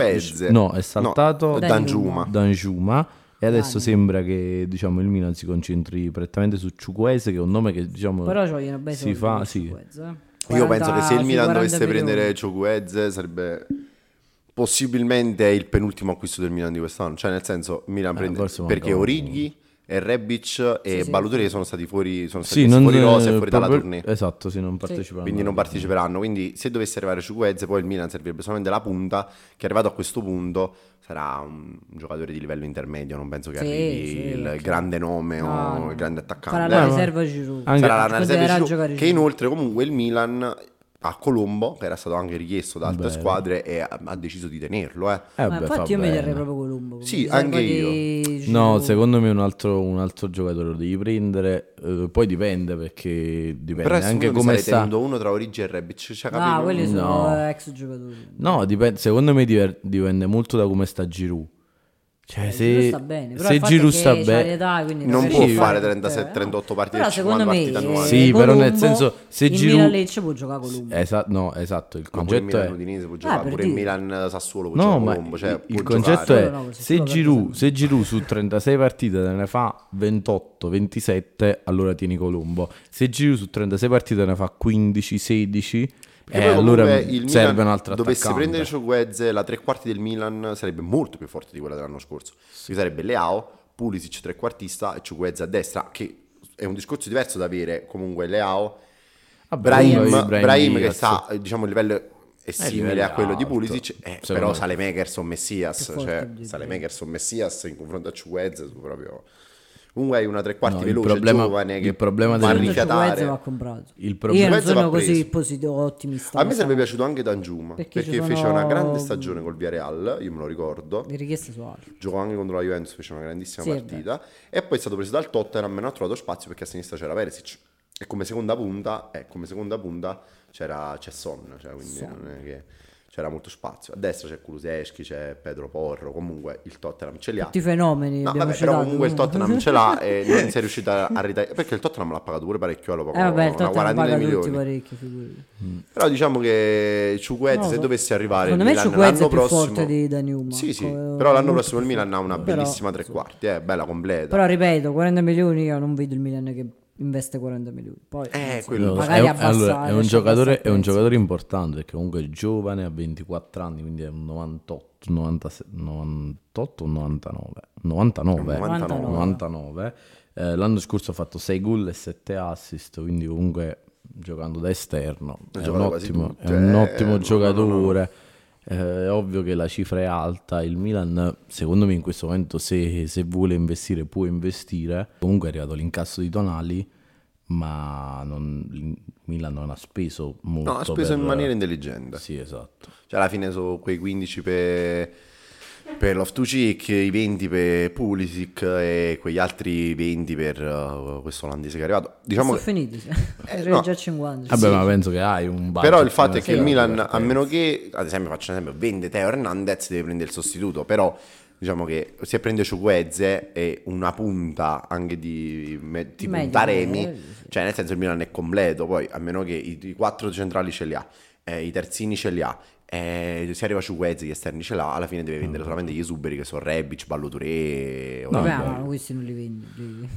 [SPEAKER 2] No, è saltato
[SPEAKER 1] No,
[SPEAKER 3] Danjuma.
[SPEAKER 1] Danjuma.
[SPEAKER 2] E adesso
[SPEAKER 3] Dani.
[SPEAKER 2] sembra che diciamo, il Milan si concentri prettamente su Ciuquese che è un nome che diciamo si fa, sì.
[SPEAKER 3] Eh.
[SPEAKER 1] Io penso che se
[SPEAKER 3] 40
[SPEAKER 1] il Milan
[SPEAKER 3] sui 40
[SPEAKER 1] dovesse
[SPEAKER 3] milioni.
[SPEAKER 1] prendere Ciukwueze sarebbe possibilmente il penultimo acquisto del Milan di quest'anno. Cioè, nel senso, il Milan prende
[SPEAKER 2] forse manca
[SPEAKER 1] perché Orighi e Rebic e
[SPEAKER 3] sì.
[SPEAKER 1] Balotelli sono stati fuori, sono stati
[SPEAKER 2] Sì, non
[SPEAKER 1] fuori rosa e
[SPEAKER 2] eh,
[SPEAKER 1] fuori dalla
[SPEAKER 2] proprio-
[SPEAKER 1] tournée.
[SPEAKER 2] Esatto, sì, non partecipano.
[SPEAKER 1] Quindi non parteciperanno. Quindi, se dovesse arrivare Ciukwueze, poi il Milan servirebbe solamente la punta. Che arrivato a questo punto sarà un, giocatore di livello intermedio. Non penso che
[SPEAKER 3] Sì,
[SPEAKER 1] arrivi
[SPEAKER 3] sì,
[SPEAKER 1] il grande nome o
[SPEAKER 3] No, no.
[SPEAKER 1] il grande attaccante.
[SPEAKER 3] Farà la
[SPEAKER 2] Eh,
[SPEAKER 3] riserva Giroud.
[SPEAKER 1] Sarà la riserva Giroud, che inoltre comunque il Milan a Colombo, che era stato anche richiesto da altre
[SPEAKER 2] Beh.
[SPEAKER 1] squadre, e ha, ha deciso di tenerlo. Eh.
[SPEAKER 2] Eh, beh,
[SPEAKER 3] infatti
[SPEAKER 2] fa
[SPEAKER 3] io mi
[SPEAKER 2] bene.
[SPEAKER 3] terrei proprio Colombo.
[SPEAKER 1] Sì, anche
[SPEAKER 3] di
[SPEAKER 2] No, secondo me un altro, un altro giocatore lo devi prendere, eh, poi dipende perché dipende
[SPEAKER 1] Però
[SPEAKER 2] anche
[SPEAKER 1] come stai
[SPEAKER 2] sta.
[SPEAKER 1] tenendo uno tra Origi e Rebic. Cioè,
[SPEAKER 3] Ah,
[SPEAKER 1] capito?
[SPEAKER 3] quelli sono
[SPEAKER 2] No.
[SPEAKER 3] ex giocatori.
[SPEAKER 2] No, dipende, secondo me dipende molto da come sta Giroud. Cioè,
[SPEAKER 3] Eh,
[SPEAKER 2] se,
[SPEAKER 3] sta bene, però
[SPEAKER 2] se Giroud sta bene,
[SPEAKER 1] Non può
[SPEAKER 3] fa
[SPEAKER 1] fare
[SPEAKER 3] tutte-
[SPEAKER 1] 37,
[SPEAKER 3] eh,
[SPEAKER 1] 38 partite
[SPEAKER 3] Però secondo
[SPEAKER 1] 50
[SPEAKER 3] me
[SPEAKER 1] partite annuali.
[SPEAKER 2] Sì,
[SPEAKER 3] eh,
[SPEAKER 2] però nel senso, se Giroud-
[SPEAKER 3] Milan Lecce può giocare Colombo.
[SPEAKER 2] Esa- no, esatto, il
[SPEAKER 1] pure
[SPEAKER 2] concetto
[SPEAKER 1] Milan
[SPEAKER 2] è...
[SPEAKER 1] Udinese può giocare,
[SPEAKER 3] per
[SPEAKER 1] pure il
[SPEAKER 3] dire.
[SPEAKER 1] Milan Sassuolo può
[SPEAKER 2] No,
[SPEAKER 1] giocare Colombo, cioè,
[SPEAKER 2] il, concetto
[SPEAKER 1] giocare.
[SPEAKER 2] è
[SPEAKER 3] No, così,
[SPEAKER 2] se Giroud, se Giroud su 36 partite te ne fa 28, 27, allora tieni Colombo. Se Giroud su 36 partite te ne fa 15, 16,
[SPEAKER 1] Perché
[SPEAKER 2] eh, allora
[SPEAKER 1] il
[SPEAKER 2] serve
[SPEAKER 1] Milan dovesse
[SPEAKER 2] attaccante.
[SPEAKER 1] prendere Ciukwueze, la tre quarti del Milan sarebbe molto più forte di quella dell'anno scorso. Ci sarebbe Leao, Pulisic trequartista e Ciukwueze a destra, che è un discorso diverso da avere comunque Leao,
[SPEAKER 2] Vabbè,
[SPEAKER 1] Brahim, Brahim,
[SPEAKER 2] Brahim
[SPEAKER 1] che sta, eh, diciamo, il livello è simile
[SPEAKER 2] livello
[SPEAKER 1] a quello di
[SPEAKER 2] alto,
[SPEAKER 1] Pulisic, eh, però
[SPEAKER 2] me.
[SPEAKER 1] Salemakers o Messias, cioè
[SPEAKER 3] di
[SPEAKER 1] Salemakers o Messias in confronto a sono proprio... Comunque hai una tre quarti
[SPEAKER 2] No,
[SPEAKER 1] veloce,
[SPEAKER 2] problema-
[SPEAKER 1] giovane, che
[SPEAKER 2] il problema
[SPEAKER 1] va a rifiatare.
[SPEAKER 3] va comprato.
[SPEAKER 2] Il
[SPEAKER 3] Io
[SPEAKER 2] problema-
[SPEAKER 3] non
[SPEAKER 1] Ciukwueze va
[SPEAKER 3] sono così positivo, ottimista.
[SPEAKER 1] A me sarebbe piaciuto anche Danjuma
[SPEAKER 3] Perché
[SPEAKER 1] perché,
[SPEAKER 3] ci
[SPEAKER 1] fece
[SPEAKER 3] sono-
[SPEAKER 1] una grande stagione col Villarreal, io me lo ricordo.
[SPEAKER 3] Le richieste sono alte.
[SPEAKER 1] Giocò anche contro la Juventus, fece una grandissima
[SPEAKER 3] Sì,
[SPEAKER 1] partita. E poi è stato preso dal Tottenham e non ha trovato spazio perché a sinistra c'era Perisic. E come seconda punta, eh, come seconda punta c'era, c'è Son, cioè, quindi non è che c'era molto spazio. A destra c'è Kuluseschi, c'è Pedro Porro, comunque il Tottenham ce li ha.
[SPEAKER 3] Tutti i fenomeni
[SPEAKER 1] No, vabbè, però comunque il. Tottenham ce l'ha e non si è riuscita a ritagliare. Perché il Tottenham l'ha pagato pure parecchio, lo
[SPEAKER 3] Eh vabbè, il
[SPEAKER 1] una
[SPEAKER 3] Tottenham
[SPEAKER 1] quarantina
[SPEAKER 3] paga
[SPEAKER 1] di
[SPEAKER 3] tutti
[SPEAKER 1] milioni.
[SPEAKER 3] parecchi, figurati.
[SPEAKER 1] Però diciamo che Ciukwueze,
[SPEAKER 3] Non lo
[SPEAKER 1] se
[SPEAKER 3] so.
[SPEAKER 1] dovesse arrivare
[SPEAKER 3] Secondo
[SPEAKER 1] il
[SPEAKER 3] me
[SPEAKER 1] Milan
[SPEAKER 3] Ciukwueze
[SPEAKER 1] l'anno
[SPEAKER 3] è più
[SPEAKER 1] prossimo...
[SPEAKER 3] forte di Danjuma.
[SPEAKER 1] Sì, sì,
[SPEAKER 3] Come-
[SPEAKER 1] però l'anno prossimo il Milan ha una.
[SPEAKER 3] Però,
[SPEAKER 1] bellissima tre quarti, eh, bella completa.
[SPEAKER 3] Però ripeto, 40 milioni io non vedo il Milan che investe 40 milioni. Poi
[SPEAKER 1] Eh,
[SPEAKER 3] insomma,
[SPEAKER 1] quello-
[SPEAKER 2] È,
[SPEAKER 3] magari
[SPEAKER 2] un-
[SPEAKER 3] abbassa,
[SPEAKER 2] allora, è un giocatore,
[SPEAKER 3] abbassare
[SPEAKER 2] è un giocatore importante perché comunque è giovane, ha 24 anni, quindi è un 98, 96, 98 o 99? 99.
[SPEAKER 1] 99.
[SPEAKER 2] 99. Eh, l'anno scorso ha fatto 6 gol e 7 assist, quindi comunque giocando da esterno è un ottimo, è un ottimo
[SPEAKER 1] no, no,
[SPEAKER 2] giocatore. Eh, è ovvio che la cifra è alta. Il Milan, secondo me, in questo momento, se, se vuole investire, può investire. Comunque è arrivato l'incasso di Tonali, ma non- il Milan non ha speso molto.
[SPEAKER 1] No, ha speso in
[SPEAKER 2] per-
[SPEAKER 1] maniera intelligente.
[SPEAKER 2] Sì, esatto.
[SPEAKER 1] Cioè alla fine su quei 15 per, per Loftus-Cheek, i 20 per Pulisic e quegli altri 20 per uh, questo olandese che è arrivato. Diciamo
[SPEAKER 3] Sono
[SPEAKER 1] che,
[SPEAKER 3] finiti.
[SPEAKER 1] Eh, no.
[SPEAKER 3] già 50.
[SPEAKER 2] Vabbè,
[SPEAKER 3] sì.
[SPEAKER 2] ma penso che hai un budget
[SPEAKER 1] però il fatto è che il Milan, a meno che, ad esempio faccio un esempio, vende Teo Hernandez, deve prendere il sostituto, però diciamo che se prende Ciukwueze e una punta anche di me- tipo un
[SPEAKER 3] Medio,
[SPEAKER 1] Taremi,
[SPEAKER 3] eh, sì.
[SPEAKER 1] cioè nel senso il Milan è completo, poi a meno che i, i quattro centrali ce li ha, eh, i terzini ce li ha, eh, se arriva Ciukwueze gli esterni ce l'ha, alla fine deve vendere solamente gli esuberi che sono Rebic, Ballotouré, o
[SPEAKER 3] Vabbè,
[SPEAKER 2] vabbè.
[SPEAKER 3] ma questi non li vendi,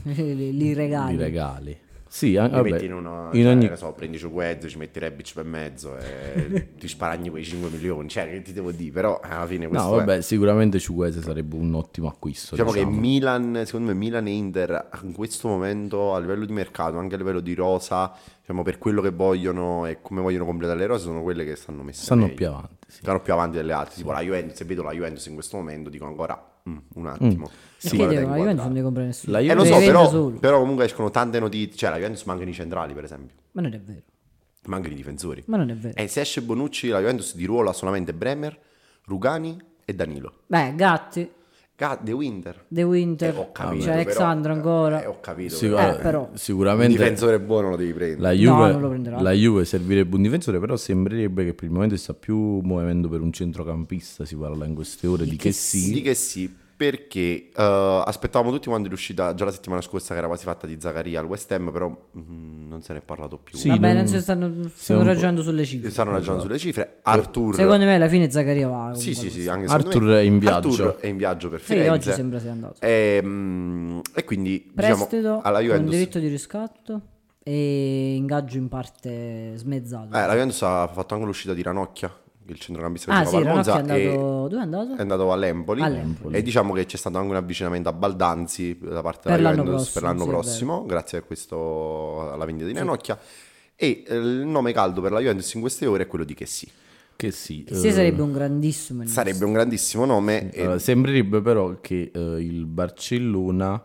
[SPEAKER 3] li, li- li regali.
[SPEAKER 2] di regali. Sì, an-
[SPEAKER 1] li
[SPEAKER 2] vabbè,
[SPEAKER 1] metti in una,
[SPEAKER 2] in
[SPEAKER 1] cioè,
[SPEAKER 2] ogni-
[SPEAKER 1] che so, prendi Ciukwueze, ci metti Rebic per mezzo e ti sparagni quei 5 milioni, cioè che ti devo dire, però alla fine questo
[SPEAKER 2] No,
[SPEAKER 1] è.
[SPEAKER 2] vabbè, sicuramente Ciukwueze sarebbe un ottimo acquisto.
[SPEAKER 1] Diciamo che
[SPEAKER 2] diciamo.
[SPEAKER 1] Milan, secondo me Milan e Inter in questo momento a livello di mercato, anche a livello di rosa, diciamo per quello che vogliono e come vogliono completare le rose, sono quelle che stanno messe
[SPEAKER 2] stanno
[SPEAKER 1] meglio.
[SPEAKER 2] più avanti. sì.
[SPEAKER 1] Stanno più avanti delle altre, tipo la Juventus, se vedo la Juventus in questo momento dico ancora mm, un attimo.
[SPEAKER 3] Perché
[SPEAKER 1] Guarda,
[SPEAKER 3] devo, la Juventus non ne compra nessuno.
[SPEAKER 2] La
[SPEAKER 1] Eh
[SPEAKER 2] Juve-
[SPEAKER 1] lo so, però, però comunque escono tante notizie, cioè la Juventus mancano i centrali per esempio,
[SPEAKER 3] Ma non è vero.
[SPEAKER 1] mancano i difensori.
[SPEAKER 3] Ma non è vero.
[SPEAKER 1] E se esce Bonucci la Juventus di ruolo ha solamente Bremer, Rugani e Danilo.
[SPEAKER 3] Beh, Gatti,
[SPEAKER 1] Ga- De Winter.
[SPEAKER 3] De Winter,
[SPEAKER 1] Eh, ho capito,
[SPEAKER 3] c'è Alexandro
[SPEAKER 1] però-
[SPEAKER 3] ancora.
[SPEAKER 1] eh, ho capito.
[SPEAKER 2] Sic-
[SPEAKER 1] però.
[SPEAKER 3] Eh, però.
[SPEAKER 1] Un
[SPEAKER 2] Sicuramente
[SPEAKER 1] difensore buono lo devi prendere.
[SPEAKER 2] la
[SPEAKER 3] No,
[SPEAKER 2] Juve,
[SPEAKER 3] non lo prenderà.
[SPEAKER 2] la Juve servirebbe un difensore, però sembrerebbe che per il momento si sta più muovendo per un centrocampista, si parla in queste ore di che sì.
[SPEAKER 1] Di che sì, perché eh, aspettavamo tutti quando è uscita già la settimana scorsa che era quasi fatta di Zaccaria al West Ham, però mm, non se ne è parlato più.
[SPEAKER 2] Sì,
[SPEAKER 3] Vabbè,
[SPEAKER 2] non-
[SPEAKER 3] stanno, stanno ragionando sulle cifre.
[SPEAKER 1] Stanno ragionando sulle cifre. Arthur...
[SPEAKER 3] Secondo me alla fine Zaccaria va.
[SPEAKER 1] Sì, sì, sì, anche me.
[SPEAKER 2] è in viaggio.
[SPEAKER 1] Arthur è in viaggio per
[SPEAKER 3] Sì,
[SPEAKER 1] Firenze.
[SPEAKER 3] oggi sembra sia andato.
[SPEAKER 1] E, mm, e quindi
[SPEAKER 3] Prestito
[SPEAKER 1] diciamo alla
[SPEAKER 3] con
[SPEAKER 1] Juventus
[SPEAKER 3] diritto di riscatto e ingaggio in parte smezzato.
[SPEAKER 1] eh, la Juventus ha fatto anche l'uscita di Ranocchia, il centrocampista che
[SPEAKER 3] ah
[SPEAKER 1] giocava
[SPEAKER 3] sì, è
[SPEAKER 1] Monza e
[SPEAKER 3] andato... Dove è andato?
[SPEAKER 1] è andato all'Empoli,
[SPEAKER 3] All'Empoli.
[SPEAKER 1] e diciamo che c'è stato anche un avvicinamento a Baldanzi da parte
[SPEAKER 3] Per
[SPEAKER 1] della Juventus per l'anno
[SPEAKER 3] sì, è
[SPEAKER 1] prossimo, grazie a questo alla vendita di Ranocchia e eh, il nome caldo per la Juventus in queste ore è quello di che sì.
[SPEAKER 2] Che sì.
[SPEAKER 3] Che sì,
[SPEAKER 2] eh,
[SPEAKER 3] sarebbe un grandissimo inizio.
[SPEAKER 1] Sarebbe un grandissimo nome e
[SPEAKER 2] allora, sembrerebbe però che eh, il Barcellona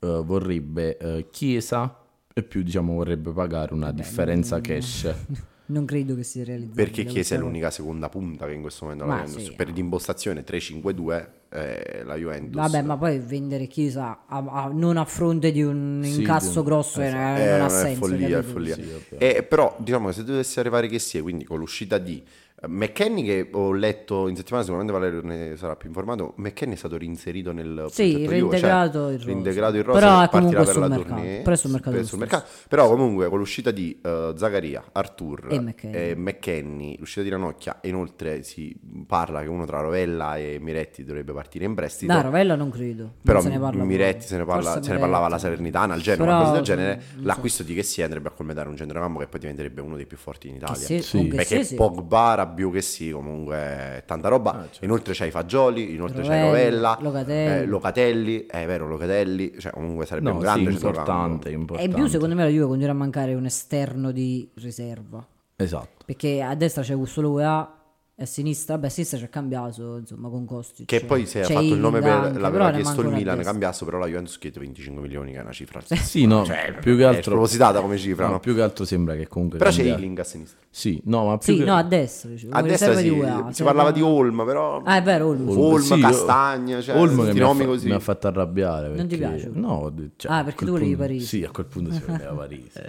[SPEAKER 2] eh, vorrebbe Chiesa e più diciamo vorrebbe pagare una differenza cash.
[SPEAKER 3] Non credo che sia realizzato.
[SPEAKER 1] perché Chiesa è l'unica seconda punta che in questo momento ha la
[SPEAKER 3] Ma
[SPEAKER 1] Juventus.
[SPEAKER 3] sì.
[SPEAKER 1] Per l'impostazione 3-5-2 eh, la Juventus.
[SPEAKER 3] Vabbè, ma poi vendere Chiesa a- a- non a fronte di un
[SPEAKER 2] Sì,
[SPEAKER 3] incasso
[SPEAKER 2] di
[SPEAKER 3] grosso eh,
[SPEAKER 1] Eh,
[SPEAKER 3] non ha
[SPEAKER 1] è
[SPEAKER 3] senso.
[SPEAKER 1] follia, è follia.
[SPEAKER 2] Sì.
[SPEAKER 1] Eh, però diciamo che se dovesse arrivare che sia, quindi con l'uscita di eh, McKenny che ho letto in settimana, sicuramente Valerio ne sarà più informato, McKenny è stato reinserito nel
[SPEAKER 3] Sì,
[SPEAKER 1] progetto Juve,
[SPEAKER 3] reintegrato
[SPEAKER 1] cioè,
[SPEAKER 3] il rosa.
[SPEAKER 1] reintegrato il rosa
[SPEAKER 3] Però
[SPEAKER 1] e
[SPEAKER 3] è comunque
[SPEAKER 1] partirà per
[SPEAKER 3] sul
[SPEAKER 1] la
[SPEAKER 3] mercato,
[SPEAKER 1] tournée,
[SPEAKER 3] però sul mercato
[SPEAKER 1] sul mercato. Però comunque con l'uscita di eh, Zaccaria, Artur
[SPEAKER 3] E McKenny.
[SPEAKER 1] e McKenny, l'uscita di Ranocchia e inoltre si parla che uno tra Rovella e Miretti dovrebbe partire in prestito.
[SPEAKER 3] No, Rovella non credo.
[SPEAKER 1] Però
[SPEAKER 3] non se ne parla
[SPEAKER 1] Miretti se ne, parla, se ne parlava alla. Salernitana, al Genoa,
[SPEAKER 3] Però,
[SPEAKER 1] una cosa del genere.
[SPEAKER 3] non so.
[SPEAKER 1] L'acquisto di che si andrebbe a colmetare un centrocampo che poi diventerebbe uno dei più forti in Italia.
[SPEAKER 3] Sì,
[SPEAKER 1] Perché
[SPEAKER 3] sì, sì.
[SPEAKER 1] Pogba, Rabiot che sì, comunque tanta roba. Inoltre c'hai Fagioli, inoltre c'hai
[SPEAKER 3] Rovella,
[SPEAKER 1] Rovella,
[SPEAKER 3] Locatelli.
[SPEAKER 1] eh, Locatelli, è vero Locatelli, cioè comunque sarebbe
[SPEAKER 2] No,
[SPEAKER 1] un
[SPEAKER 2] sì,
[SPEAKER 1] grande
[SPEAKER 2] importante,
[SPEAKER 1] centrocampo.
[SPEAKER 3] E
[SPEAKER 2] importante.
[SPEAKER 3] in più, secondo me, la Juve continua a mancare un esterno di riserva.
[SPEAKER 2] Esatto.
[SPEAKER 3] Perché a destra c'è solo UEA e a sinistra, beh, a sinistra c'è cambiato, insomma, con Kostic.
[SPEAKER 1] Che poi si è
[SPEAKER 3] C'è
[SPEAKER 1] fatto il nome per,
[SPEAKER 3] anche,
[SPEAKER 1] l'aveva chiesto il Milan, cambiasse, però la Juventus chiede 25 milioni, che è una cifra.
[SPEAKER 2] Sì, no,
[SPEAKER 1] Cioè,
[SPEAKER 2] più che
[SPEAKER 1] è
[SPEAKER 2] altro
[SPEAKER 1] spropositata come cifra,
[SPEAKER 2] no,
[SPEAKER 1] no?
[SPEAKER 2] più che altro sembra che comunque
[SPEAKER 1] Però c'è
[SPEAKER 2] cambia-
[SPEAKER 1] Ealing a sinistra.
[SPEAKER 2] Sì, no, ma più
[SPEAKER 3] Sì,
[SPEAKER 2] che-
[SPEAKER 3] no, a destra. dicevo,
[SPEAKER 1] A destra
[SPEAKER 3] di UEA,
[SPEAKER 1] si
[SPEAKER 3] se
[SPEAKER 1] parlava
[SPEAKER 3] ne-
[SPEAKER 1] di Olm, però...
[SPEAKER 3] Ah, è vero, Olmo.
[SPEAKER 1] Olm,
[SPEAKER 2] Sì,
[SPEAKER 1] Castagna, cioè,
[SPEAKER 2] Olmo che mi ha,
[SPEAKER 1] nomi
[SPEAKER 2] fa-
[SPEAKER 1] così.
[SPEAKER 2] mi ha fatto arrabbiare.
[SPEAKER 3] Non ti
[SPEAKER 2] perché-
[SPEAKER 3] piace?
[SPEAKER 2] No, cioè,
[SPEAKER 3] Ah, perché tu volevi
[SPEAKER 2] punto-
[SPEAKER 3] Parisi.
[SPEAKER 2] Sì, a quel punto si vedeva Parisi.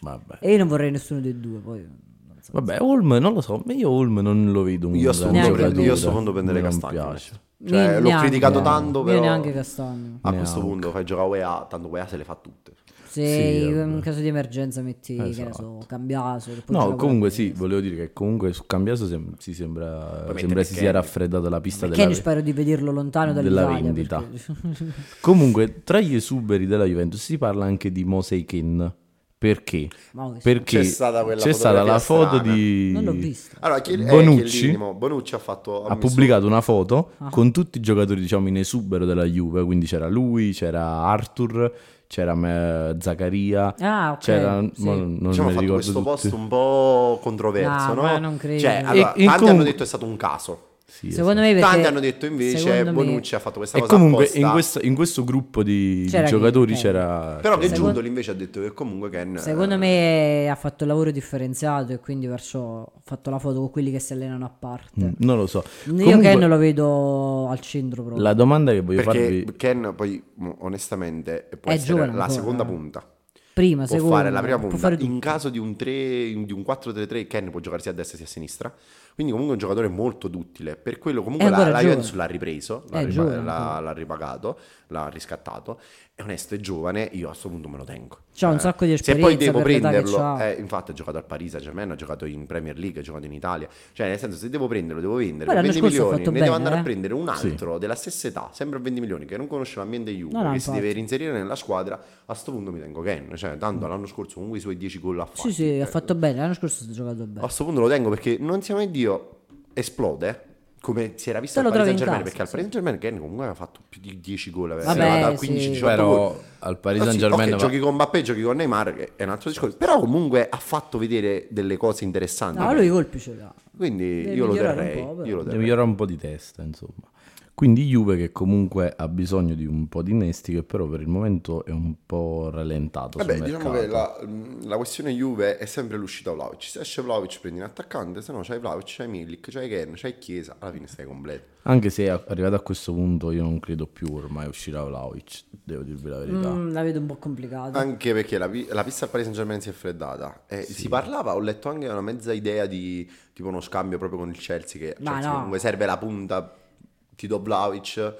[SPEAKER 2] Vabbè.
[SPEAKER 3] E io non vorrei nessuno dei due, poi.
[SPEAKER 2] Vabbè, Olm non lo so, io Olm non lo vedo un
[SPEAKER 1] Io a sto
[SPEAKER 3] Neanche
[SPEAKER 1] io a prenderei
[SPEAKER 2] Non
[SPEAKER 1] Castagno.
[SPEAKER 2] piace.
[SPEAKER 1] Cioè,
[SPEAKER 3] Io
[SPEAKER 1] l'ho
[SPEAKER 3] neanche,
[SPEAKER 1] criticato
[SPEAKER 3] no.
[SPEAKER 1] tanto,
[SPEAKER 3] Io
[SPEAKER 1] però...
[SPEAKER 3] neanche Castagno.
[SPEAKER 1] A questo
[SPEAKER 2] Neanche.
[SPEAKER 1] punto fai giocare UEA, tanto UEA se le fa tutte.
[SPEAKER 3] Se
[SPEAKER 2] Sì,
[SPEAKER 3] in
[SPEAKER 2] vabbè.
[SPEAKER 3] caso di emergenza metti, che ne
[SPEAKER 2] Esatto.
[SPEAKER 3] so, Cambiaso. che poi
[SPEAKER 2] No,
[SPEAKER 3] gioca
[SPEAKER 2] comunque sì, volevo dire che comunque su Cambiaso sem- si sembra,
[SPEAKER 1] mette
[SPEAKER 2] sembra si sia
[SPEAKER 1] McKennie.
[SPEAKER 2] raffreddata la pista
[SPEAKER 3] Kenny
[SPEAKER 2] della,
[SPEAKER 3] spero di vederlo lontano
[SPEAKER 2] della
[SPEAKER 3] dall'Italia.
[SPEAKER 2] vendita.
[SPEAKER 3] perché-
[SPEAKER 2] Comunque, tra gli esuberi della Juventus si parla anche di Mosei Ken. Perché?
[SPEAKER 3] Che-
[SPEAKER 2] Perché
[SPEAKER 1] C'è stata quella
[SPEAKER 2] c'è stata la foto
[SPEAKER 1] strana.
[SPEAKER 2] di
[SPEAKER 3] Non l'ho vista.
[SPEAKER 1] Allora, chi, eh,
[SPEAKER 2] Bonucci.
[SPEAKER 1] Chiellini, Bonucci ha fatto...
[SPEAKER 2] ha pubblicato una foto
[SPEAKER 3] Ah.
[SPEAKER 2] con tutti i giocatori diciamo in esubero della Juve, quindi c'era lui, c'era Arthur, c'era me- Zaccaria,
[SPEAKER 3] Ah, ok,
[SPEAKER 2] c'era
[SPEAKER 3] sì.
[SPEAKER 2] non
[SPEAKER 1] Diciamo, fatto
[SPEAKER 2] ricordo
[SPEAKER 1] questo
[SPEAKER 2] tutti.
[SPEAKER 1] post un po' controverso,
[SPEAKER 3] No,
[SPEAKER 1] no?
[SPEAKER 3] ma non credo.
[SPEAKER 1] Cioè, allora,
[SPEAKER 2] E-
[SPEAKER 1] tanti
[SPEAKER 2] comunque-
[SPEAKER 1] hanno detto è stato un caso.
[SPEAKER 2] Sì,
[SPEAKER 3] Secondo me perché...
[SPEAKER 1] Tanti hanno detto invece
[SPEAKER 3] secondo me-
[SPEAKER 1] Bonucci ha fatto questa
[SPEAKER 2] E
[SPEAKER 1] cosa
[SPEAKER 2] comunque
[SPEAKER 1] apposta.
[SPEAKER 2] in questo, in questo gruppo di,
[SPEAKER 3] C'era
[SPEAKER 2] giocatori
[SPEAKER 3] Eh.
[SPEAKER 2] c'era...
[SPEAKER 1] Però che
[SPEAKER 3] Secondo-
[SPEAKER 1] Giundoli invece ha detto che comunque Ken...
[SPEAKER 3] Secondo me ha fatto il lavoro differenziato e quindi perciò ha fatto la foto con quelli che si allenano a parte.
[SPEAKER 2] Mm, Non lo so.
[SPEAKER 3] Io
[SPEAKER 2] Comunque,
[SPEAKER 3] Ken lo vedo al centro proprio.
[SPEAKER 2] La domanda che voglio
[SPEAKER 1] Perché
[SPEAKER 2] farvi...
[SPEAKER 1] Ken poi onestamente può
[SPEAKER 3] È
[SPEAKER 1] essere
[SPEAKER 3] giovane
[SPEAKER 1] la
[SPEAKER 3] ancora,
[SPEAKER 1] seconda
[SPEAKER 3] eh.
[SPEAKER 1] punta.
[SPEAKER 3] Prima,
[SPEAKER 1] Può
[SPEAKER 3] seconda,
[SPEAKER 1] fare la prima punta. In
[SPEAKER 3] tutto.
[SPEAKER 1] caso di un, 3, di un 4-3-3 Ken può giocare sia a destra sia a sinistra. Quindi comunque è un giocatore molto duttile. Per quello comunque
[SPEAKER 3] È
[SPEAKER 1] la, la. Juventus l'ha ripreso, l'ha,
[SPEAKER 3] È
[SPEAKER 1] ripa-
[SPEAKER 3] giovane
[SPEAKER 1] l'ha- l'ha ripagato, l'ha riscattato. È onesto, è giovane, io a questo punto me lo tengo.
[SPEAKER 3] C'ha un
[SPEAKER 1] Eh,
[SPEAKER 3] sacco di
[SPEAKER 1] Se poi
[SPEAKER 3] esperienza
[SPEAKER 1] devo prenderlo, eh, infatti ha giocato al Paris Saint-Germain, ha giocato in Premier League, ha giocato in Italia. Cioè nel senso se devo prenderlo, devo vendere
[SPEAKER 3] Poi
[SPEAKER 1] per
[SPEAKER 3] l'anno
[SPEAKER 1] 20
[SPEAKER 3] scorso ha
[SPEAKER 1] milioni,
[SPEAKER 3] fatto
[SPEAKER 1] ne devo
[SPEAKER 3] bene,
[SPEAKER 1] andare
[SPEAKER 3] eh.
[SPEAKER 1] a prendere un altro della stessa età, sempre a 20 milioni, che non conosce l'ambiente Juve,
[SPEAKER 3] No, no,
[SPEAKER 1] che si deve reinserire nella squadra, a sto punto mi tengo Ken. Cioè tanto l'anno scorso comunque i suoi 10 gol ha fatti.
[SPEAKER 3] Sì, sì, ha
[SPEAKER 1] Eh,
[SPEAKER 3] fatto bene. L'anno scorso ha giocato bene.
[SPEAKER 1] a questo punto lo tengo perché non sia mai Dio esplode come si era visto al Paris Saint Germain perché al Paris Saint Germain Ken comunque aveva fatto più di 10 gol aveva
[SPEAKER 3] Vabbè,
[SPEAKER 1] arrivato a
[SPEAKER 3] sì.
[SPEAKER 1] 15 18 gol
[SPEAKER 2] Però al Paris
[SPEAKER 1] Ah, sì,
[SPEAKER 2] Saint Germain
[SPEAKER 1] ok, giochi con Mbappé, giochi con Neymar, che è un altro discorso. Però comunque ha fatto vedere delle cose interessanti.
[SPEAKER 3] No, lui i colpi ce l'ha.
[SPEAKER 1] Quindi
[SPEAKER 3] Deve
[SPEAKER 1] io lo terrei. io lo terrei.
[SPEAKER 2] migliorare un po' di testa, insomma. Quindi Juve che comunque ha bisogno di un po' di innesti che però per il momento è un po' rallentato
[SPEAKER 1] Vabbè,
[SPEAKER 2] sul
[SPEAKER 1] diciamo
[SPEAKER 2] mercato.
[SPEAKER 1] che la, la questione Juve è sempre l'uscita Vlaovic. Se esce Vlaovic prendi un attaccante, se no c'hai Vlaovic, c'hai Milik, c'hai Ken, c'hai Chiesa, alla fine stai completo.
[SPEAKER 2] Anche se arrivato a questo punto io non credo più ormai uscirà Vlaovic, devo dirvi la verità.
[SPEAKER 3] Mm, la vedo un po' complicata.
[SPEAKER 1] Anche perché la, la pista al Paris Saint Germain si è freddata. E Si parlava, ho letto anche una mezza idea di tipo uno scambio proprio con il Chelsea che Chelsea
[SPEAKER 3] no.
[SPEAKER 1] comunque serve la punta, do Vlaovic.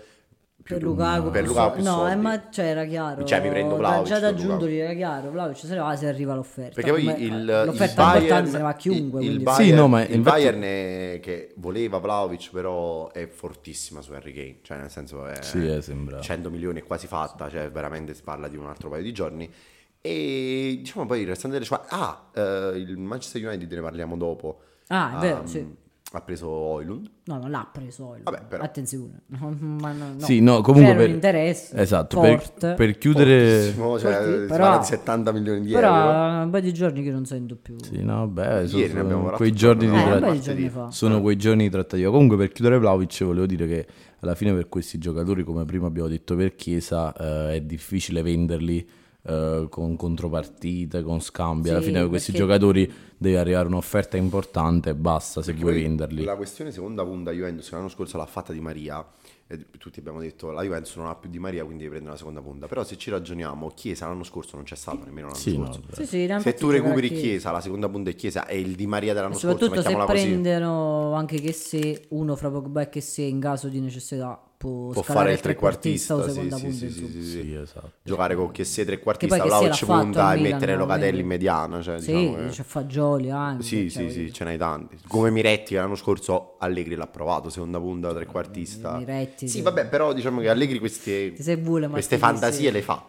[SPEAKER 1] più-
[SPEAKER 3] per Lukaku,
[SPEAKER 1] per Lukaku
[SPEAKER 3] so- no, eh, ma cioè era chiaro.
[SPEAKER 1] Cioè, mi prendo Vlahovic
[SPEAKER 3] Già da. Giuntoli era chiaro. Vlaovic se ne va se arriva l'offerta.
[SPEAKER 1] Perché poi
[SPEAKER 3] Come-
[SPEAKER 1] il, il
[SPEAKER 3] l'offerta
[SPEAKER 1] Bayern,
[SPEAKER 3] importante se ne va a chiunque.
[SPEAKER 1] il, il Bayern,
[SPEAKER 2] Sì, no, ma
[SPEAKER 1] il
[SPEAKER 2] infatti-
[SPEAKER 1] Bayern è- che voleva Vlaovic però è fortissima su Harry Kane, cioè nel senso è
[SPEAKER 2] Sì, eh, sembra.
[SPEAKER 1] 100 milioni è quasi fatta, cioè veramente si parla di un altro paio di giorni. E diciamo poi il restante delle squadre, ah, eh, il Manchester United ne parliamo dopo.
[SPEAKER 3] Ah, è vero,
[SPEAKER 1] Ha-
[SPEAKER 3] sì.
[SPEAKER 1] Ha preso Oilund.
[SPEAKER 3] No, non l'ha preso. il-
[SPEAKER 1] Vabbè, però-
[SPEAKER 3] Attenzione. Ma no, no.
[SPEAKER 2] Sì, no, comunque
[SPEAKER 3] C'era
[SPEAKER 2] per,
[SPEAKER 3] interesse
[SPEAKER 2] esatto, per, per chiudere
[SPEAKER 1] Fortissimo, cioè,
[SPEAKER 3] Forti,
[SPEAKER 1] si
[SPEAKER 3] però-
[SPEAKER 1] parla di 70 milioni di
[SPEAKER 3] Però
[SPEAKER 1] euro.
[SPEAKER 3] un paio di giorni che non sento più.
[SPEAKER 2] Sì, no, beh, sono,
[SPEAKER 1] Ieri ne abbiamo parlato
[SPEAKER 2] quei giorni di
[SPEAKER 3] Eh,
[SPEAKER 2] tra-
[SPEAKER 3] giorni fa.
[SPEAKER 2] sono quei giorni di trattativa. Comunque, per chiudere Vlaovic, volevo dire che alla fine per questi giocatori, come prima abbiamo detto per Chiesa, eh, è difficile venderli eh, con contropartite, con scambi. alla
[SPEAKER 3] Sì,
[SPEAKER 2] fine per questi
[SPEAKER 3] perché-
[SPEAKER 2] giocatori deve arrivare un'offerta importante e basta se vuoi
[SPEAKER 1] Poi
[SPEAKER 2] venderli.
[SPEAKER 1] La questione seconda punta Juventus che l'anno scorso l'ha fatta di Maria e tutti abbiamo detto la Juventus non ha più di Maria quindi deve prendere la seconda punta però se ci ragioniamo Chiesa l'anno scorso non c'è stato nemmeno l'anno
[SPEAKER 2] Sì, no,
[SPEAKER 1] scorso
[SPEAKER 3] Sì, sì, hanno
[SPEAKER 1] se tu recuperi
[SPEAKER 3] giocare
[SPEAKER 1] Chiesa la seconda punta è Chiesa e il di Maria dell'anno scorso
[SPEAKER 3] soprattutto se
[SPEAKER 1] così
[SPEAKER 3] prendono anche che se uno fra Pogba e che se in caso di necessità può,
[SPEAKER 1] può fare il trequartista
[SPEAKER 3] o
[SPEAKER 1] sì, sì, sì, sì, sì,
[SPEAKER 2] esatto.
[SPEAKER 1] giocare con Chiesa
[SPEAKER 3] Che
[SPEAKER 1] trequartista Vlaovic punta e
[SPEAKER 3] Milan,
[SPEAKER 1] mettere Locatelli in mediana cioè,
[SPEAKER 3] Sì,
[SPEAKER 1] diciamo che-
[SPEAKER 3] c'è Fagioli anche.
[SPEAKER 1] Sì,
[SPEAKER 3] cioè,
[SPEAKER 1] sì,
[SPEAKER 3] voglio
[SPEAKER 1] sì, ce n'hai tanti. Come Miretti l'anno scorso Allegri l'ha provato, seconda punta, trequartista.
[SPEAKER 3] Miretti,
[SPEAKER 1] Sì,
[SPEAKER 3] sì.
[SPEAKER 1] vabbè, però diciamo che Allegri queste,
[SPEAKER 3] vuole,
[SPEAKER 1] queste fantasie
[SPEAKER 3] sì.
[SPEAKER 1] le fa.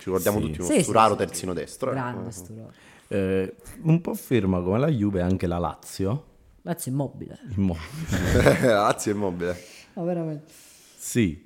[SPEAKER 1] Ci ricordiamo
[SPEAKER 2] Sì.
[SPEAKER 1] tutti uno Sturaro
[SPEAKER 3] sì.
[SPEAKER 1] terzino destro. eh.
[SPEAKER 3] Grande Sturaro.
[SPEAKER 2] Eh, un po' ferma come la Juve anche la Lazio.
[SPEAKER 3] Lazio immobile.
[SPEAKER 2] Mo-
[SPEAKER 1] La Lazio è immobile.
[SPEAKER 3] No, veramente.
[SPEAKER 2] Sì,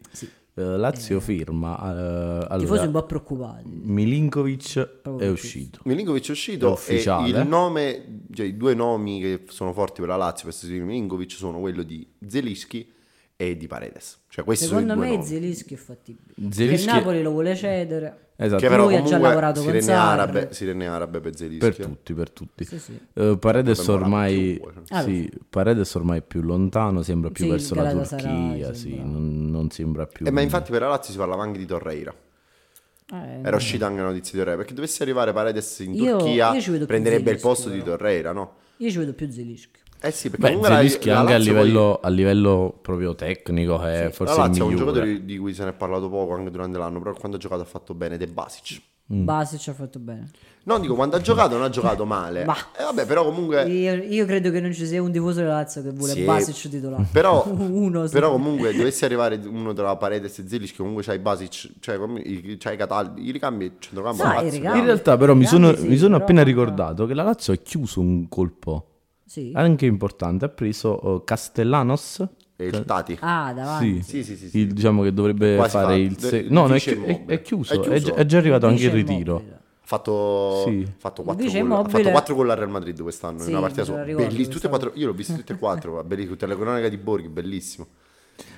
[SPEAKER 2] Eh, Lazio eh,
[SPEAKER 3] Tifosi
[SPEAKER 2] allora,
[SPEAKER 3] un po' preoccupati.
[SPEAKER 2] Milinkovic è uscito.
[SPEAKER 1] Milinkovic è
[SPEAKER 2] È
[SPEAKER 1] uscito
[SPEAKER 2] ufficiale.
[SPEAKER 1] e il nome, cioè i due nomi che sono forti per la Lazio per sostituire Milinkovic sono quello di Zelischi e di Paredes. Cioè questi
[SPEAKER 3] Secondo
[SPEAKER 1] sono i due
[SPEAKER 3] me
[SPEAKER 1] nomi.
[SPEAKER 3] Zelischi è fattibile.
[SPEAKER 2] Zelischi-
[SPEAKER 3] il Napoli lo vuole cedere.
[SPEAKER 2] Esatto,
[SPEAKER 1] Che però
[SPEAKER 3] Lui ha già lavorato con
[SPEAKER 1] sirene
[SPEAKER 3] Sarri.
[SPEAKER 1] arabe, sirene arabe per Zelischi.
[SPEAKER 2] per tutti, per tutti.
[SPEAKER 3] Sì, sì.
[SPEAKER 2] Eh, Paredes ormai,
[SPEAKER 1] più,
[SPEAKER 3] Ah,
[SPEAKER 2] sì, Paredes ormai è più lontano, sembra più
[SPEAKER 3] Sì,
[SPEAKER 2] verso la Turchia, sì,
[SPEAKER 3] sembra.
[SPEAKER 2] non, non sembra più...
[SPEAKER 1] Eh, ma infatti per la Lazio si parlava anche di Torreira.
[SPEAKER 3] Eh,
[SPEAKER 1] Era uscita anche una notizia di Torreira. Perché dovesse arrivare Paredes in
[SPEAKER 3] Io-
[SPEAKER 1] Turchia,
[SPEAKER 3] io
[SPEAKER 1] prenderebbe il posto di
[SPEAKER 3] però.
[SPEAKER 1] Torreira, no?
[SPEAKER 3] Io ci vedo più Zelischi.
[SPEAKER 1] Eh sì, perché
[SPEAKER 2] Beh,
[SPEAKER 1] comunque la-
[SPEAKER 2] Zelischi
[SPEAKER 1] la
[SPEAKER 2] anche a
[SPEAKER 1] Lazio poi-
[SPEAKER 2] livello, a livello proprio tecnico è
[SPEAKER 1] La
[SPEAKER 2] forse il
[SPEAKER 1] Lazio è un
[SPEAKER 2] migliore.
[SPEAKER 1] giocatore di cui se ne è parlato poco anche durante l'anno, però quando ha giocato ha fatto bene, De Basic.
[SPEAKER 2] Mm.
[SPEAKER 3] Basic ha fatto bene.
[SPEAKER 1] No, dico, quando ha giocato non ha giocato male.
[SPEAKER 3] Ma-
[SPEAKER 1] Eh, vabbè, però comunque...
[SPEAKER 3] Io, io credo che non ci sia un tifoso della Lazio che vuole
[SPEAKER 1] Sì.
[SPEAKER 3] Basic titolare.
[SPEAKER 1] Però,
[SPEAKER 3] Uno, sì.
[SPEAKER 1] però comunque dovesse arrivare uno tra Paredes e Zelischi, comunque c'hai Basic, cioè c'hai Cataldi, i ricambi, centrocampo la
[SPEAKER 3] i ricambi-
[SPEAKER 2] In realtà però mi sono,
[SPEAKER 3] sì,
[SPEAKER 2] mi sono
[SPEAKER 3] però-
[SPEAKER 2] appena ricordato che la Lazio ha chiuso un colpo
[SPEAKER 3] Sì.
[SPEAKER 2] anche importante, ha preso eh, Castellanos.
[SPEAKER 1] e il Tati.
[SPEAKER 3] Ah, davanti.
[SPEAKER 2] Sì,
[SPEAKER 1] Sì, sì, sì, sì.
[SPEAKER 2] il- diciamo che dovrebbe
[SPEAKER 1] Quasi
[SPEAKER 2] fare
[SPEAKER 1] fatto.
[SPEAKER 2] il... Se- no, no, è, chi- è- è chiuso,
[SPEAKER 1] È
[SPEAKER 2] è,
[SPEAKER 1] chiuso.
[SPEAKER 2] gi- è già arrivato anche il ritiro.
[SPEAKER 1] Ha fatto,
[SPEAKER 2] Sì.
[SPEAKER 1] fatto 4
[SPEAKER 3] Vice
[SPEAKER 1] gol. Ha fatto 4 gol al Real Madrid quest'anno
[SPEAKER 3] Sì,
[SPEAKER 1] in una partita
[SPEAKER 3] la
[SPEAKER 1] sola. Belli- quattro, io l'ho viste tutte e quattro, belli, tutte le cronache di Borghi, bellissimo.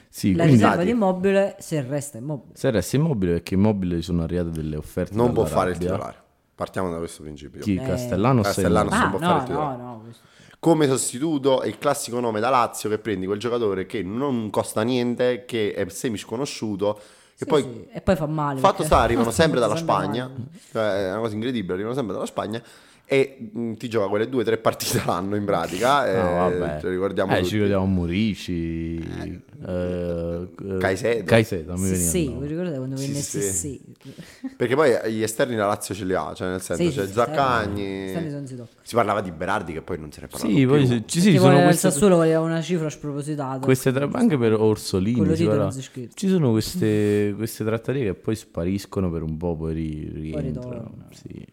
[SPEAKER 2] Sì,
[SPEAKER 3] La
[SPEAKER 2] quindi
[SPEAKER 3] riserva di immobile se resta immobile.
[SPEAKER 2] se resta immobile perché immobile sono arrivate delle offerte
[SPEAKER 1] Non può fare il titolare. Partiamo da questo principio.
[SPEAKER 2] Chi?
[SPEAKER 3] Eh.
[SPEAKER 2] Castellanos?
[SPEAKER 1] Castellanos.
[SPEAKER 2] è
[SPEAKER 1] non
[SPEAKER 3] Ah,
[SPEAKER 1] può
[SPEAKER 3] no,
[SPEAKER 1] fare il
[SPEAKER 3] no,
[SPEAKER 1] titolare.
[SPEAKER 3] no. questo-
[SPEAKER 1] Come sostituto è il classico nome da Lazio che prendi quel giocatore che non costa niente, che è semi sconosciuto, che
[SPEAKER 3] Sì,
[SPEAKER 1] poi
[SPEAKER 3] sì. E poi fa male.
[SPEAKER 1] Fatto
[SPEAKER 3] perché-
[SPEAKER 1] sta, arrivano sempre dalla
[SPEAKER 3] Sempre
[SPEAKER 1] Spagna, cioè, è una cosa incredibile, arrivano sempre dalla Spagna e mh, ti gioca quelle due o tre partite l'anno in pratica. e
[SPEAKER 2] No, vabbè.
[SPEAKER 1] ce lo ricordiamo
[SPEAKER 2] eh,
[SPEAKER 1] tutti.
[SPEAKER 2] ci ricordiamo Murici, eh, eh,
[SPEAKER 1] Caicedo.
[SPEAKER 2] Caicedo, mi
[SPEAKER 3] Sì,
[SPEAKER 2] veniva
[SPEAKER 3] sì, vi ricordate quando venne
[SPEAKER 1] sì.
[SPEAKER 3] sì, sì.
[SPEAKER 1] Perché poi gli esterni la Lazio ce li ha, cioè nel senso
[SPEAKER 3] Sì,
[SPEAKER 1] c'è
[SPEAKER 3] sì,
[SPEAKER 1] Zaccagni.
[SPEAKER 3] Si
[SPEAKER 1] parlava di Berardi che poi non se ne parlava
[SPEAKER 2] Sì,
[SPEAKER 1] più.
[SPEAKER 2] poi sì, ci sì, sono queste,
[SPEAKER 3] Sassuolo voleva una cifra spropositata.
[SPEAKER 2] queste tra- anche per Orsolini. ci sono queste, queste trattative che poi spariscono per un po', poi ri- rientrano.
[SPEAKER 3] ritornano.
[SPEAKER 2] Sì.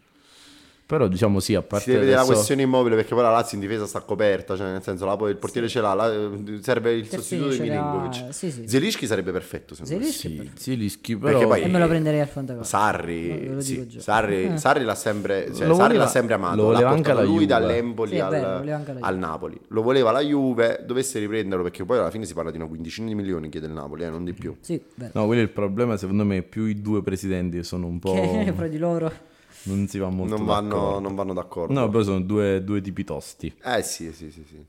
[SPEAKER 2] Però diciamo sì, a
[SPEAKER 1] Si
[SPEAKER 2] parte
[SPEAKER 1] deve vedere la
[SPEAKER 2] adesso-
[SPEAKER 1] questione immobile perché poi la Lazio in difesa sta coperta, cioè nel senso la- il portiere ce l'ha, la- serve il
[SPEAKER 3] Terzini
[SPEAKER 1] sostituto di Milinkovic.
[SPEAKER 3] sì, sì.
[SPEAKER 1] Zelischi sarebbe perfetto secondo me.
[SPEAKER 3] Zelischi
[SPEAKER 2] Sì, però...
[SPEAKER 1] Perché poi-
[SPEAKER 3] E me lo prenderei al Fantacalcio.
[SPEAKER 1] Sarri,
[SPEAKER 3] No,
[SPEAKER 1] sì,
[SPEAKER 3] dico già.
[SPEAKER 1] Sarri, Sarri l'ha sempre, cioè,
[SPEAKER 2] Lo
[SPEAKER 1] Sarri
[SPEAKER 2] voleva-
[SPEAKER 1] l'ha sempre amato,
[SPEAKER 2] lo
[SPEAKER 1] l'ha
[SPEAKER 2] voleva anche
[SPEAKER 1] portato
[SPEAKER 2] la
[SPEAKER 1] lui
[SPEAKER 2] Juve.
[SPEAKER 1] dall'Empoli
[SPEAKER 3] Sì,
[SPEAKER 1] al,
[SPEAKER 3] voleva anche
[SPEAKER 1] al Napoli. Lo voleva la Juve, dovesse riprenderlo perché poi alla fine si parla di una quindicina di milioni chiede il Napoli, eh, non di più.
[SPEAKER 3] Sì, vero.
[SPEAKER 2] No, quello è il problema, secondo me, più i due presidenti che sono un po'...
[SPEAKER 3] Che fra di loro.
[SPEAKER 2] Non si va molto
[SPEAKER 1] Non vanno,
[SPEAKER 2] d'accordo.
[SPEAKER 1] non vanno d'accordo.
[SPEAKER 2] No, però sono due, due tipi tosti.
[SPEAKER 1] Eh sì, sì, sì, sì.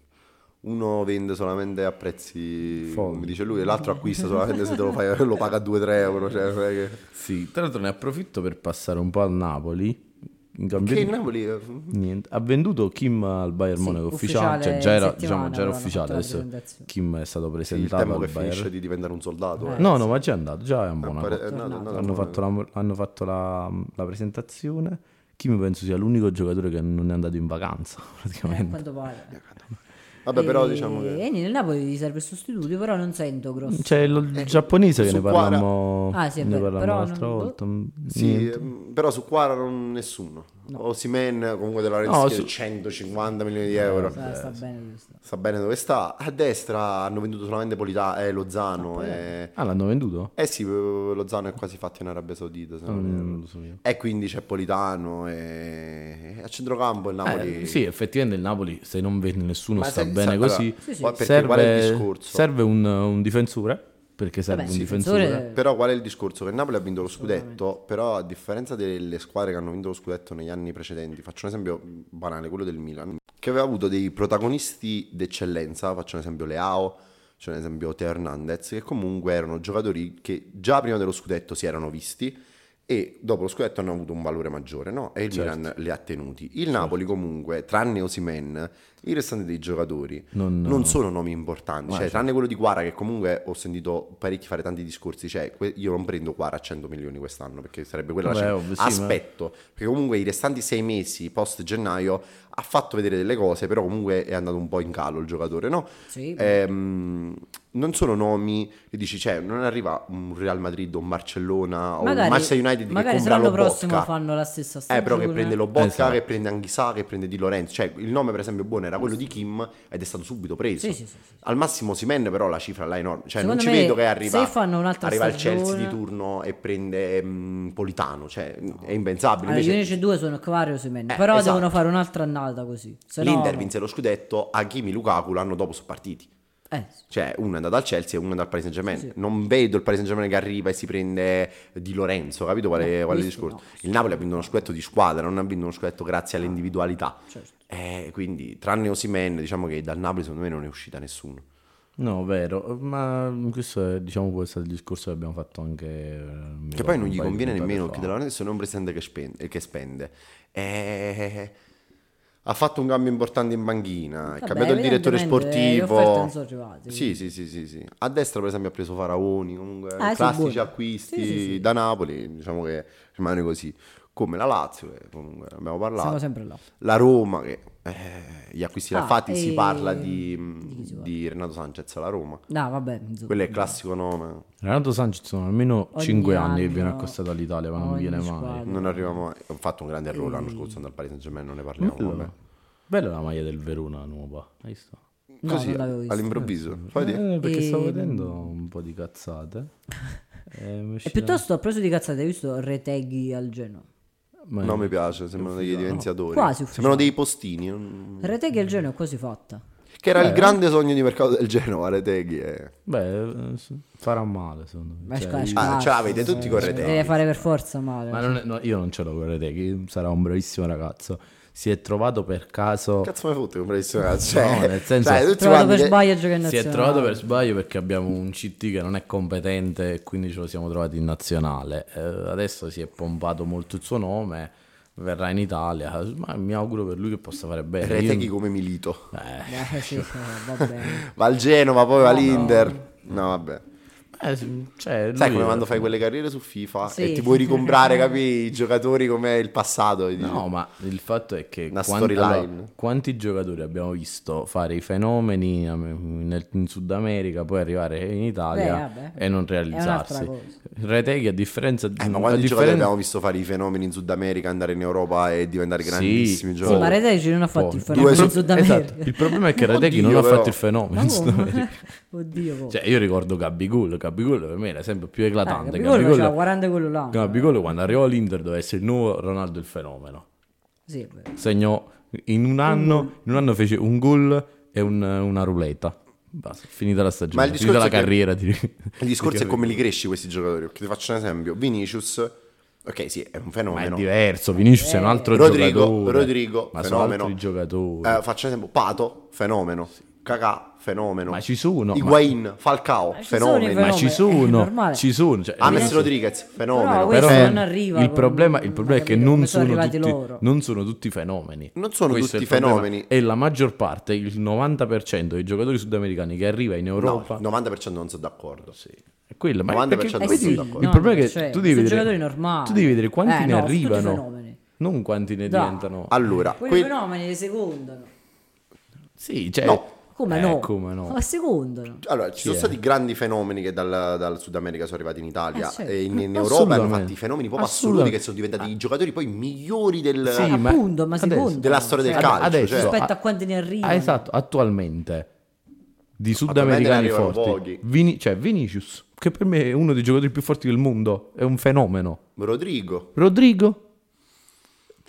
[SPEAKER 1] Uno vende solamente a prezzi,
[SPEAKER 2] Folli.
[SPEAKER 1] come dice lui, e l'altro acquista solamente se te lo fai, lo paga a 2-3 euro. Cioè, che...
[SPEAKER 2] Sì, tra l'altro ne approfitto per passare un po' al Napoli. In cambio
[SPEAKER 1] Che
[SPEAKER 2] di-
[SPEAKER 1] il Napoli... eh,
[SPEAKER 2] Niente. Ha venduto Kim al Bayern
[SPEAKER 3] Sì,
[SPEAKER 2] Monaco ufficiale, cioè già era,
[SPEAKER 3] in
[SPEAKER 2] diciamo, già era ufficiale. Adesso. Kim è stato
[SPEAKER 1] il
[SPEAKER 2] presentato
[SPEAKER 1] tempo
[SPEAKER 2] al
[SPEAKER 1] che finisce
[SPEAKER 2] Bayern.
[SPEAKER 1] di diventare un soldato. eh.
[SPEAKER 2] No, no, ma già è andato, già è a Monaco.
[SPEAKER 1] Pare- è andato, è andato a
[SPEAKER 2] hanno,
[SPEAKER 1] Monaco.
[SPEAKER 2] fatto la, hanno fatto la, la presentazione. Kim penso sia l'unico giocatore che non è andato in vacanza,
[SPEAKER 3] Eh,
[SPEAKER 2] praticamente.
[SPEAKER 3] quanto pare.
[SPEAKER 1] Vabbè, però
[SPEAKER 3] E-
[SPEAKER 1] diciamo che...
[SPEAKER 3] E nel Napoli gli serve il sostituto, però non sento grosso.
[SPEAKER 2] C'è il, il giapponese che
[SPEAKER 1] su
[SPEAKER 2] ne
[SPEAKER 1] Quara-
[SPEAKER 2] parlammo,
[SPEAKER 3] Ah, sì,
[SPEAKER 2] ne parlammo
[SPEAKER 3] però
[SPEAKER 2] l'altra
[SPEAKER 3] non-
[SPEAKER 2] volta.
[SPEAKER 1] Sì,
[SPEAKER 2] Niente.
[SPEAKER 1] ehm, però su Quara non nessuno. Osimen comunque della Lorenzo
[SPEAKER 2] No, su-
[SPEAKER 1] 150 milioni di euro.
[SPEAKER 3] Sta, sta bene questo.
[SPEAKER 1] Sta bene dove sta. A destra hanno venduto solamente Polita- eh, Lozano. e...
[SPEAKER 2] Ah, l'hanno venduto?
[SPEAKER 1] Eh sì, Lozano è quasi fatto in Arabia Saudita. se non.
[SPEAKER 2] Non lo so io.
[SPEAKER 1] E quindi c'è Politano e a centrocampo il Napoli...
[SPEAKER 2] Eh, sì, effettivamente il Napoli, se non vende nessuno,
[SPEAKER 1] Ma
[SPEAKER 2] sta
[SPEAKER 1] senza-
[SPEAKER 2] bene
[SPEAKER 1] allora,
[SPEAKER 2] così.
[SPEAKER 3] Sì, sì.
[SPEAKER 1] Perché
[SPEAKER 2] Serve,
[SPEAKER 1] qual è il discorso?
[SPEAKER 2] serve un, un difensore, perché serve
[SPEAKER 3] Vabbè,
[SPEAKER 2] un
[SPEAKER 3] sì,
[SPEAKER 2] difensore.
[SPEAKER 3] difensore-
[SPEAKER 1] Però qual è il discorso? Che il Napoli ha vinto lo scudetto, però a differenza delle squadre che hanno vinto lo scudetto negli anni precedenti, faccio un esempio banale, quello del Milan, che aveva avuto dei protagonisti d'eccellenza, faccio un esempio Leao, faccio un esempio Teo Hernandez, che comunque erano giocatori che già prima dello scudetto si erano visti e dopo lo scudetto hanno avuto un valore maggiore, no? E il
[SPEAKER 2] Certo.
[SPEAKER 1] Milan li ha tenuti. Il Napoli comunque, tranne Osimen, i restanti dei giocatori
[SPEAKER 2] Non-
[SPEAKER 1] non, sono nomi importanti, cioè,
[SPEAKER 2] certo.
[SPEAKER 1] tranne quello di Quara che comunque ho sentito parecchi fare tanti discorsi, cioè que- io non prendo Quara a 100 milioni quest'anno perché sarebbe quella
[SPEAKER 2] Vabbè,
[SPEAKER 1] la cifra.
[SPEAKER 2] ovvio, sì, ma-
[SPEAKER 1] Aspetto, perché comunque i restanti sei mesi post gennaio ha fatto vedere delle cose, però comunque è andato un po' in calo il giocatore, no?
[SPEAKER 3] Sì.
[SPEAKER 1] Ehm, non sono nomi che dici, cioè, non arriva un Real Madrid o un Barcellona o un
[SPEAKER 3] Magari,
[SPEAKER 1] Manchester United che
[SPEAKER 3] magari se
[SPEAKER 1] compra
[SPEAKER 3] l'anno
[SPEAKER 1] lo
[SPEAKER 3] prossimo fanno la stessa
[SPEAKER 1] Eh,
[SPEAKER 3] stagione.
[SPEAKER 1] però che prende lo Bocca,
[SPEAKER 2] Esatto.
[SPEAKER 1] che prende Anghisa, che prende Di Lorenzo. Cioè, il nome, per esempio, buono era quello di Kim ed è stato subito preso.
[SPEAKER 3] Sì, sì, sì, sì.
[SPEAKER 1] Al massimo Simen, però la cifra là è enorme. Cioè,
[SPEAKER 3] Secondo
[SPEAKER 1] non ci vedo che arriva,
[SPEAKER 3] se fanno un'altra
[SPEAKER 1] arriva il Chelsea di turno e prende mm, Politano. Cioè, è impensabile.
[SPEAKER 3] Allora, gli
[SPEAKER 1] Invece,
[SPEAKER 3] unici due sono Quario e Osimhen,
[SPEAKER 1] Eh,
[SPEAKER 3] però
[SPEAKER 1] esatto.
[SPEAKER 3] devono fare un'altra annata così. Se no-
[SPEAKER 1] l'Inter vinse lo scudetto, Hakimi e Lukaku l'anno dopo sono partiti.
[SPEAKER 3] Eh, sì.
[SPEAKER 1] Cioè, uno è andato al Chelsea e uno è andato al Paris Saint Germain. Non vedo il Paris Saint Germain che arriva e si prende Di Lorenzo, capito qual è,
[SPEAKER 3] No,
[SPEAKER 1] qual è il discorso?
[SPEAKER 3] no.
[SPEAKER 1] Il Napoli ha vinto uno scudetto di squadra, non ha vinto uno scudetto grazie alle individualità.
[SPEAKER 3] Certo.
[SPEAKER 1] Eh, quindi, tranne Osimen, diciamo che dal Napoli secondo me non è uscita nessuno.
[SPEAKER 2] No, vero, ma questo è, diciamo può essere il discorso che abbiamo fatto anche... eh,
[SPEAKER 1] Che poi non gli conviene nemmeno che della adesso non è un presidente che spende. Che spende. Eh, ha fatto un cambio importante in banchina, è
[SPEAKER 3] Vabbè,
[SPEAKER 1] cambiato il direttore sportivo.
[SPEAKER 3] arrivate,
[SPEAKER 1] Sì, sì, sì, sì, sì. A destra per esempio ha preso Faraoni, comunque
[SPEAKER 3] Ah,
[SPEAKER 1] classici acquisti
[SPEAKER 3] Sì, sì, sì.
[SPEAKER 1] da Napoli, diciamo che rimane così. Come la Lazio, che comunque abbiamo parlato.
[SPEAKER 3] Siamo sempre là.
[SPEAKER 1] La Roma, che eh, gli acquisti
[SPEAKER 3] Ah,
[SPEAKER 1] fatti si
[SPEAKER 3] e-
[SPEAKER 1] di,
[SPEAKER 3] si parla?
[SPEAKER 1] di Renato Sanchez alla Roma.
[SPEAKER 3] No, vabbè, insomma.
[SPEAKER 1] Quello è il classico nome.
[SPEAKER 2] Renato Sanchez sono almeno
[SPEAKER 3] Ogni
[SPEAKER 2] 5 anni che viene
[SPEAKER 3] anno,
[SPEAKER 2] accostato all'Italia, ma non viene mai.
[SPEAKER 3] squadra.
[SPEAKER 1] Non arriva mai. Ha fatto un grande errore l'anno scorso andare al Paris Saint Germain, non ne parliamo. vabbè.
[SPEAKER 2] Bello. Bella la maglia del Verona nuova, hai visto?
[SPEAKER 3] No,
[SPEAKER 1] Così, all'improvviso. Dire.
[SPEAKER 2] Eh, perché stavo
[SPEAKER 3] E-
[SPEAKER 2] vedendo un po' di cazzate. E
[SPEAKER 3] E
[SPEAKER 2] uscita-
[SPEAKER 3] piuttosto ho preso di cazzate, hai visto Reteghi al Genoa?
[SPEAKER 2] Ma-
[SPEAKER 1] No, mi piace, sembrano degli evidenziatori.
[SPEAKER 3] Quasi ufficiale.
[SPEAKER 1] sembrano dei postini. non-
[SPEAKER 3] Reteghi al Genoa è quasi fatta.
[SPEAKER 1] Che era il grande sogno di mercato del Genova, Reteghi. eh.
[SPEAKER 2] Beh, eh, farà male secondo me. Cioè,
[SPEAKER 1] Ah, ce l'avete tutti con Reteghi.
[SPEAKER 3] Deve fare per forza male.
[SPEAKER 2] Ma non è- no, io non ce l'ho con Reteghi, sarà un bravissimo ragazzo. Si è trovato per caso...
[SPEAKER 1] Cazzo mi fotte un bravissimo ragazzo. Cioè,
[SPEAKER 2] No, nel senso-
[SPEAKER 1] cioè, tutti
[SPEAKER 3] Trovato per sbaglio a giocare in
[SPEAKER 2] Si è
[SPEAKER 3] nazionale.
[SPEAKER 2] trovato per sbaglio perché abbiamo un CT che non è competente e quindi ce lo siamo trovati in nazionale. Eh, adesso si è pompato molto il suo nome, verrà in Italia, ma mi auguro per lui che possa fare bene. Io-
[SPEAKER 1] Reteghi come Milito.
[SPEAKER 2] Eh,
[SPEAKER 3] Eh, sì, eh, va bene.
[SPEAKER 1] Va al Genova, poi va all'Inter. No, vabbè.
[SPEAKER 2] Eh, sì, cioè,
[SPEAKER 1] Sai come quando fai quelle carriere su FIFA
[SPEAKER 3] Sì.
[SPEAKER 1] e ti puoi ricomprare, capi, i giocatori come il passato. e dici,
[SPEAKER 2] No, ma il fatto è che quanti, allora, quanti giocatori abbiamo visto fare i fenomeni nel- in Sud America, poi arrivare in Italia
[SPEAKER 3] Beh,
[SPEAKER 2] e non realizzarsi. Reteghi a differenza di
[SPEAKER 1] Eh, ma quanti giocatori
[SPEAKER 2] differenza-
[SPEAKER 1] abbiamo visto fare i fenomeni in Sud America, andare in Europa e diventare
[SPEAKER 2] Sì,
[SPEAKER 1] grandissimi
[SPEAKER 2] sì,
[SPEAKER 3] Sì,
[SPEAKER 1] giocatori?
[SPEAKER 3] ma Reteghi non ha fatto
[SPEAKER 2] Poi,
[SPEAKER 3] il fenomeno in
[SPEAKER 1] su-
[SPEAKER 3] Sud America.
[SPEAKER 2] Esatto. Il problema è che Reteghi non ha fatto il fenomeno. In Sud? America.
[SPEAKER 3] Oddio, come?
[SPEAKER 2] Cioè, io ricordo Gabigol. Gabigol per me è l'esempio più eclatante.
[SPEAKER 3] Gabigol
[SPEAKER 2] Gabigol,
[SPEAKER 3] faceva 40 quello là.
[SPEAKER 2] Gabigol quando arrivò all'Inter doveva essere il nuovo Ronaldo il fenomeno.
[SPEAKER 3] Sì.
[SPEAKER 2] Segnò in un anno, in un anno fece un gol e un- una ruleta. Basta, finita la stagione,
[SPEAKER 1] Ma il
[SPEAKER 2] finita la
[SPEAKER 1] discorso è che-
[SPEAKER 2] carriera. di-
[SPEAKER 1] Il discorso
[SPEAKER 2] di
[SPEAKER 1] è come li cresci questi giocatori. Perché ti faccio un esempio: Vinicius, ok, sì, è un
[SPEAKER 2] Ma è
[SPEAKER 1] fenomeno.
[SPEAKER 2] diverso, Vinicius è un altro
[SPEAKER 1] Rodrigo,
[SPEAKER 2] giocatore.
[SPEAKER 1] Rodrigo,
[SPEAKER 2] ma sono
[SPEAKER 1] fenomeno.
[SPEAKER 2] altri giocatori.
[SPEAKER 1] Eh, faccio un esempio: Pato, fenomeno. Cacà, fenomeno.
[SPEAKER 2] Ma ci sono, ma-
[SPEAKER 1] Higuain, Falcao,
[SPEAKER 3] Ma sono
[SPEAKER 1] fenomeno.
[SPEAKER 3] fenomeni.
[SPEAKER 2] ma ci sono, ci sono. Cioè,
[SPEAKER 1] Ames Rodriguez, fenomeno.
[SPEAKER 3] Però questo
[SPEAKER 2] però
[SPEAKER 3] non arriva
[SPEAKER 2] il problema, il problema è che non
[SPEAKER 3] sono
[SPEAKER 2] sono, tutti, non sono tutti fenomeni.
[SPEAKER 1] Non sono
[SPEAKER 2] Questo
[SPEAKER 1] tutti
[SPEAKER 2] il
[SPEAKER 1] fenomeni.
[SPEAKER 2] E la maggior parte, il 90% dei giocatori sudamericani che arriva in
[SPEAKER 1] No,
[SPEAKER 2] Europa
[SPEAKER 1] il 90% non sono d'accordo.
[SPEAKER 2] è quello. Ma
[SPEAKER 1] 90%
[SPEAKER 2] perché,
[SPEAKER 1] non
[SPEAKER 2] vedi,
[SPEAKER 1] sono
[SPEAKER 2] il
[SPEAKER 1] d'accordo.
[SPEAKER 2] problema è che
[SPEAKER 3] cioè,
[SPEAKER 2] tu devi
[SPEAKER 3] sono
[SPEAKER 2] vedere,
[SPEAKER 3] giocatori normali.
[SPEAKER 2] tu devi vedere quanti
[SPEAKER 3] Eh,
[SPEAKER 2] ne
[SPEAKER 3] no, sono
[SPEAKER 2] arrivano, non quanti ne diventano.
[SPEAKER 1] Allora,
[SPEAKER 3] Quelli
[SPEAKER 1] que-
[SPEAKER 3] fenomeni li secondano.
[SPEAKER 2] Sì, cioè,
[SPEAKER 1] No.
[SPEAKER 3] Come
[SPEAKER 2] eh,
[SPEAKER 3] no?
[SPEAKER 2] come no?
[SPEAKER 3] Ma secondano.
[SPEAKER 1] allora, ci sono
[SPEAKER 2] è?
[SPEAKER 1] stati grandi fenomeni che dal, dal Sud America sono arrivati in Italia
[SPEAKER 3] Eh, certo.
[SPEAKER 1] e in, in Europa
[SPEAKER 2] Assolutamente.
[SPEAKER 1] hanno fatto i fenomeni proprio assoluti che sono diventati i giocatori poi migliori del...
[SPEAKER 2] Sì, ma
[SPEAKER 3] Appunto, ma
[SPEAKER 2] adesso-
[SPEAKER 1] della storia del
[SPEAKER 3] Cioè,
[SPEAKER 1] calcio,
[SPEAKER 2] adesso,
[SPEAKER 1] cioè.
[SPEAKER 3] Rispetto a quanti ne arrivano.
[SPEAKER 2] Ah, esatto, attualmente di sudamericani forti. Vini- cioè Vinicius, che per me è uno dei giocatori più forti del mondo, è un fenomeno.
[SPEAKER 1] Rodrigo.
[SPEAKER 2] Rodrigo,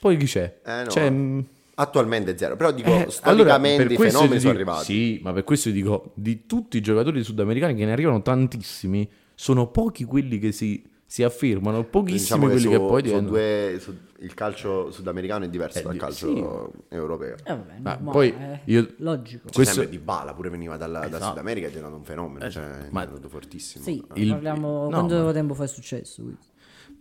[SPEAKER 2] poi chi c'è?
[SPEAKER 1] Eh, no.
[SPEAKER 2] C'è, mm,
[SPEAKER 1] Attualmente zero, però dico,
[SPEAKER 2] eh, allora,
[SPEAKER 1] storicamente
[SPEAKER 2] per
[SPEAKER 1] i fenomeni
[SPEAKER 2] ti
[SPEAKER 1] sono
[SPEAKER 2] dico-
[SPEAKER 1] arrivati.
[SPEAKER 2] Sì, ma per questo dico, di tutti i giocatori sudamericani che ne arrivano tantissimi, sono pochi quelli che si, si affermano, pochissimi
[SPEAKER 1] Diciamo che,
[SPEAKER 2] quelli
[SPEAKER 1] su,
[SPEAKER 2] che poi diventano.
[SPEAKER 1] due, su- il calcio sudamericano è diverso
[SPEAKER 2] Eh,
[SPEAKER 1] dal calcio europeo.
[SPEAKER 3] Eh, vabbè,
[SPEAKER 2] Ma
[SPEAKER 3] normale,
[SPEAKER 2] poi io-
[SPEAKER 3] Logico.
[SPEAKER 2] Questo-
[SPEAKER 1] sempre Di Bala, pure veniva dalla- da
[SPEAKER 2] Esatto.
[SPEAKER 1] Sud America ed è diventato un fenomeno, cioè è
[SPEAKER 2] ma-
[SPEAKER 1] diventato fortissimo.
[SPEAKER 3] Sì,
[SPEAKER 2] Il-
[SPEAKER 3] parliamo
[SPEAKER 2] no,
[SPEAKER 3] quanto
[SPEAKER 2] ma-
[SPEAKER 3] tempo fa è successo questo?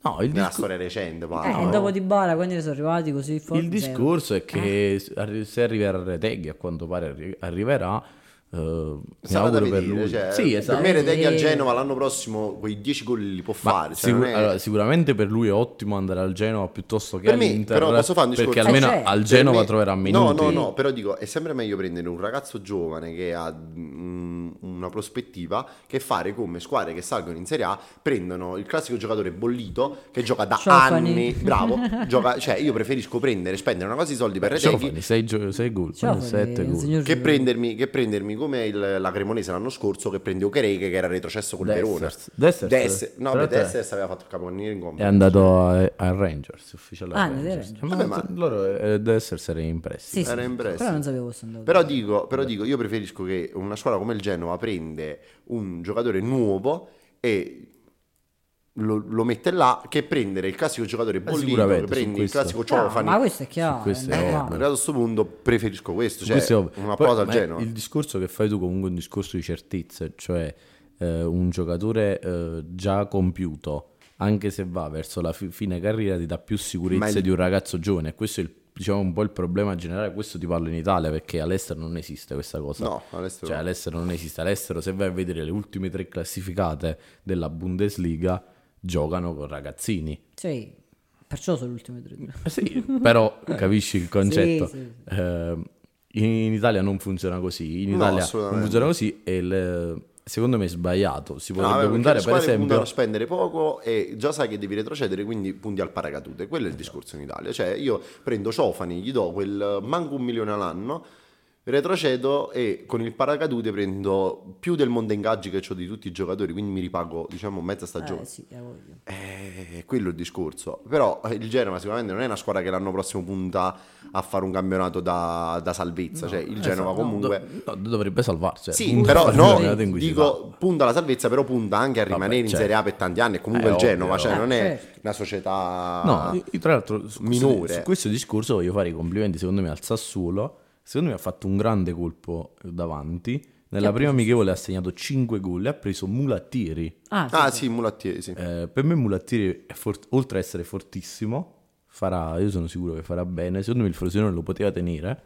[SPEAKER 2] No, il
[SPEAKER 1] Nella
[SPEAKER 2] discor-
[SPEAKER 1] storia recente,
[SPEAKER 3] Eh,
[SPEAKER 1] Paolo.
[SPEAKER 3] e dopo di Bala, quando ne sono arrivati così forti?
[SPEAKER 2] Il discorso è che se arri- se arriverà Reteghi, a quanto pare arri- arriverà, eh, mi
[SPEAKER 1] Sarà da
[SPEAKER 2] per
[SPEAKER 1] vedere,
[SPEAKER 2] lui.
[SPEAKER 1] cioè,
[SPEAKER 2] sì, esatto.
[SPEAKER 1] Per me Reteghi al
[SPEAKER 3] Eh.
[SPEAKER 1] Genova l'anno prossimo quei 10 gol li può
[SPEAKER 2] Ma
[SPEAKER 1] fare. cioè,
[SPEAKER 2] sicur-
[SPEAKER 1] è-
[SPEAKER 2] allora, sicuramente per lui è ottimo andare al Genova piuttosto che
[SPEAKER 1] Per me,
[SPEAKER 2] all'Inter
[SPEAKER 1] però, posso fare un
[SPEAKER 2] perché
[SPEAKER 1] discorso?
[SPEAKER 2] almeno
[SPEAKER 3] Eh, certo.
[SPEAKER 2] al Genova
[SPEAKER 1] me-
[SPEAKER 2] troverà minuti.
[SPEAKER 1] No, no, no, però dico, è sempre meglio prendere un ragazzo giovane che ha mm, una prospettiva che fare come squadre che salgono in Serie A prendono il classico giocatore bollito che gioca da
[SPEAKER 3] Ciofani.
[SPEAKER 1] anni, bravo, gioca, cioè io preferisco prendere, spendere una cosa di soldi per Reteghi
[SPEAKER 2] Ciofani, 6 gol,
[SPEAKER 3] Ciao,
[SPEAKER 2] 7
[SPEAKER 3] un
[SPEAKER 2] gol.
[SPEAKER 1] che prendermi, che prendermi come il- la Cremonese l'anno scorso che prende Okereke che era retrocesso col Verona.
[SPEAKER 2] Dessers. Dessers.
[SPEAKER 1] No, beh, Dessers aveva fatto il capocannoniere in
[SPEAKER 2] È
[SPEAKER 1] compagnia.
[SPEAKER 2] andato a, Rangers, ufficiale a
[SPEAKER 3] Ah,
[SPEAKER 2] Rangers.
[SPEAKER 3] Rangers.
[SPEAKER 1] Vabbè, ma-
[SPEAKER 2] loro eh, Dessers era in prestito.
[SPEAKER 3] Sì, sì,
[SPEAKER 1] Era in prestito.
[SPEAKER 3] però non sapevo fosse andato.
[SPEAKER 1] Però dico, però dico, io preferisco che una squadra come il Genova prende un giocatore nuovo e lo, lo mette là che prendere il classico giocatore bollito, che prendi il classico
[SPEAKER 3] No,
[SPEAKER 1] Ciofani.
[SPEAKER 3] ma questo è chiaro.
[SPEAKER 2] Questo
[SPEAKER 3] è.
[SPEAKER 1] Allora, a questo punto preferisco questo, cioè
[SPEAKER 2] Questo
[SPEAKER 1] una
[SPEAKER 2] Poi,
[SPEAKER 1] cosa al.
[SPEAKER 2] Il discorso che fai tu comunque è un discorso di certezze, cioè eh, un giocatore eh, già compiuto, anche se va verso la fi- fine carriera, ti dà più sicurezza
[SPEAKER 1] il-
[SPEAKER 2] di un ragazzo giovane. E questo è il, diciamo, un po' il problema generale. Questo ti parlo in Italia perché all'estero non esiste questa cosa.
[SPEAKER 1] No, all'estero
[SPEAKER 2] Cioè,
[SPEAKER 1] no.
[SPEAKER 2] all'estero non esiste. All'estero, se vai a vedere le ultime tre classificate della Bundesliga, giocano con ragazzini.
[SPEAKER 3] Sì, perciò sono le ultime tre.
[SPEAKER 2] Eh Sì, però capisci il concetto.
[SPEAKER 3] Sì, sì.
[SPEAKER 2] Eh, in Italia non funziona così. In
[SPEAKER 1] No,
[SPEAKER 2] Italia non
[SPEAKER 1] assolutamente.
[SPEAKER 2] funziona così e il- secondo me è sbagliato. Si
[SPEAKER 1] No,
[SPEAKER 2] potrebbe
[SPEAKER 1] vabbè, perché
[SPEAKER 2] puntare per esempio.
[SPEAKER 1] a spendere poco e già sai che devi retrocedere, quindi punti al paracadute. Quello è il discorso in Italia. Cioè, io prendo Ciofani, gli do quel manco un milione all'anno, retrocedo e con il paracadute prendo più del monte ingaggi che ho di tutti i giocatori, quindi mi ripago, diciamo, mezza stagione.
[SPEAKER 3] Eh sì.
[SPEAKER 1] Eh, quello è il discorso. Però eh, il Genova sicuramente non è una squadra che l'anno prossimo punta a fare un campionato da, da salvezza. cioè, il Genova
[SPEAKER 2] Esatto,
[SPEAKER 1] comunque...
[SPEAKER 2] do- no, dovrebbe salvarsi.
[SPEAKER 1] Sì,
[SPEAKER 2] Punta
[SPEAKER 1] però no, dico punta alla salvezza, però punta anche a rimanere in
[SPEAKER 2] certo.
[SPEAKER 1] Serie A per tanti anni. Comunque
[SPEAKER 2] Eh,
[SPEAKER 1] il Genova,
[SPEAKER 2] ovvio.
[SPEAKER 1] cioè non è
[SPEAKER 3] certo.
[SPEAKER 1] una società.
[SPEAKER 2] No, io- tra l'altro su questo,
[SPEAKER 1] minore.
[SPEAKER 2] su questo discorso voglio fare i complimenti secondo me al Sassuolo. Secondo me ha fatto un grande colpo davanti. Nella prima amichevole ha segnato 5 gol e ha preso Mulattieri.
[SPEAKER 3] Ah, sì,
[SPEAKER 1] Ah,
[SPEAKER 3] sì.
[SPEAKER 1] sì, Mulattieri, sì.
[SPEAKER 2] Eh, per me Mulattieri, è fort- oltre ad essere fortissimo, farà, io sono sicuro che farà bene. Secondo me il Frosinone lo poteva tenere.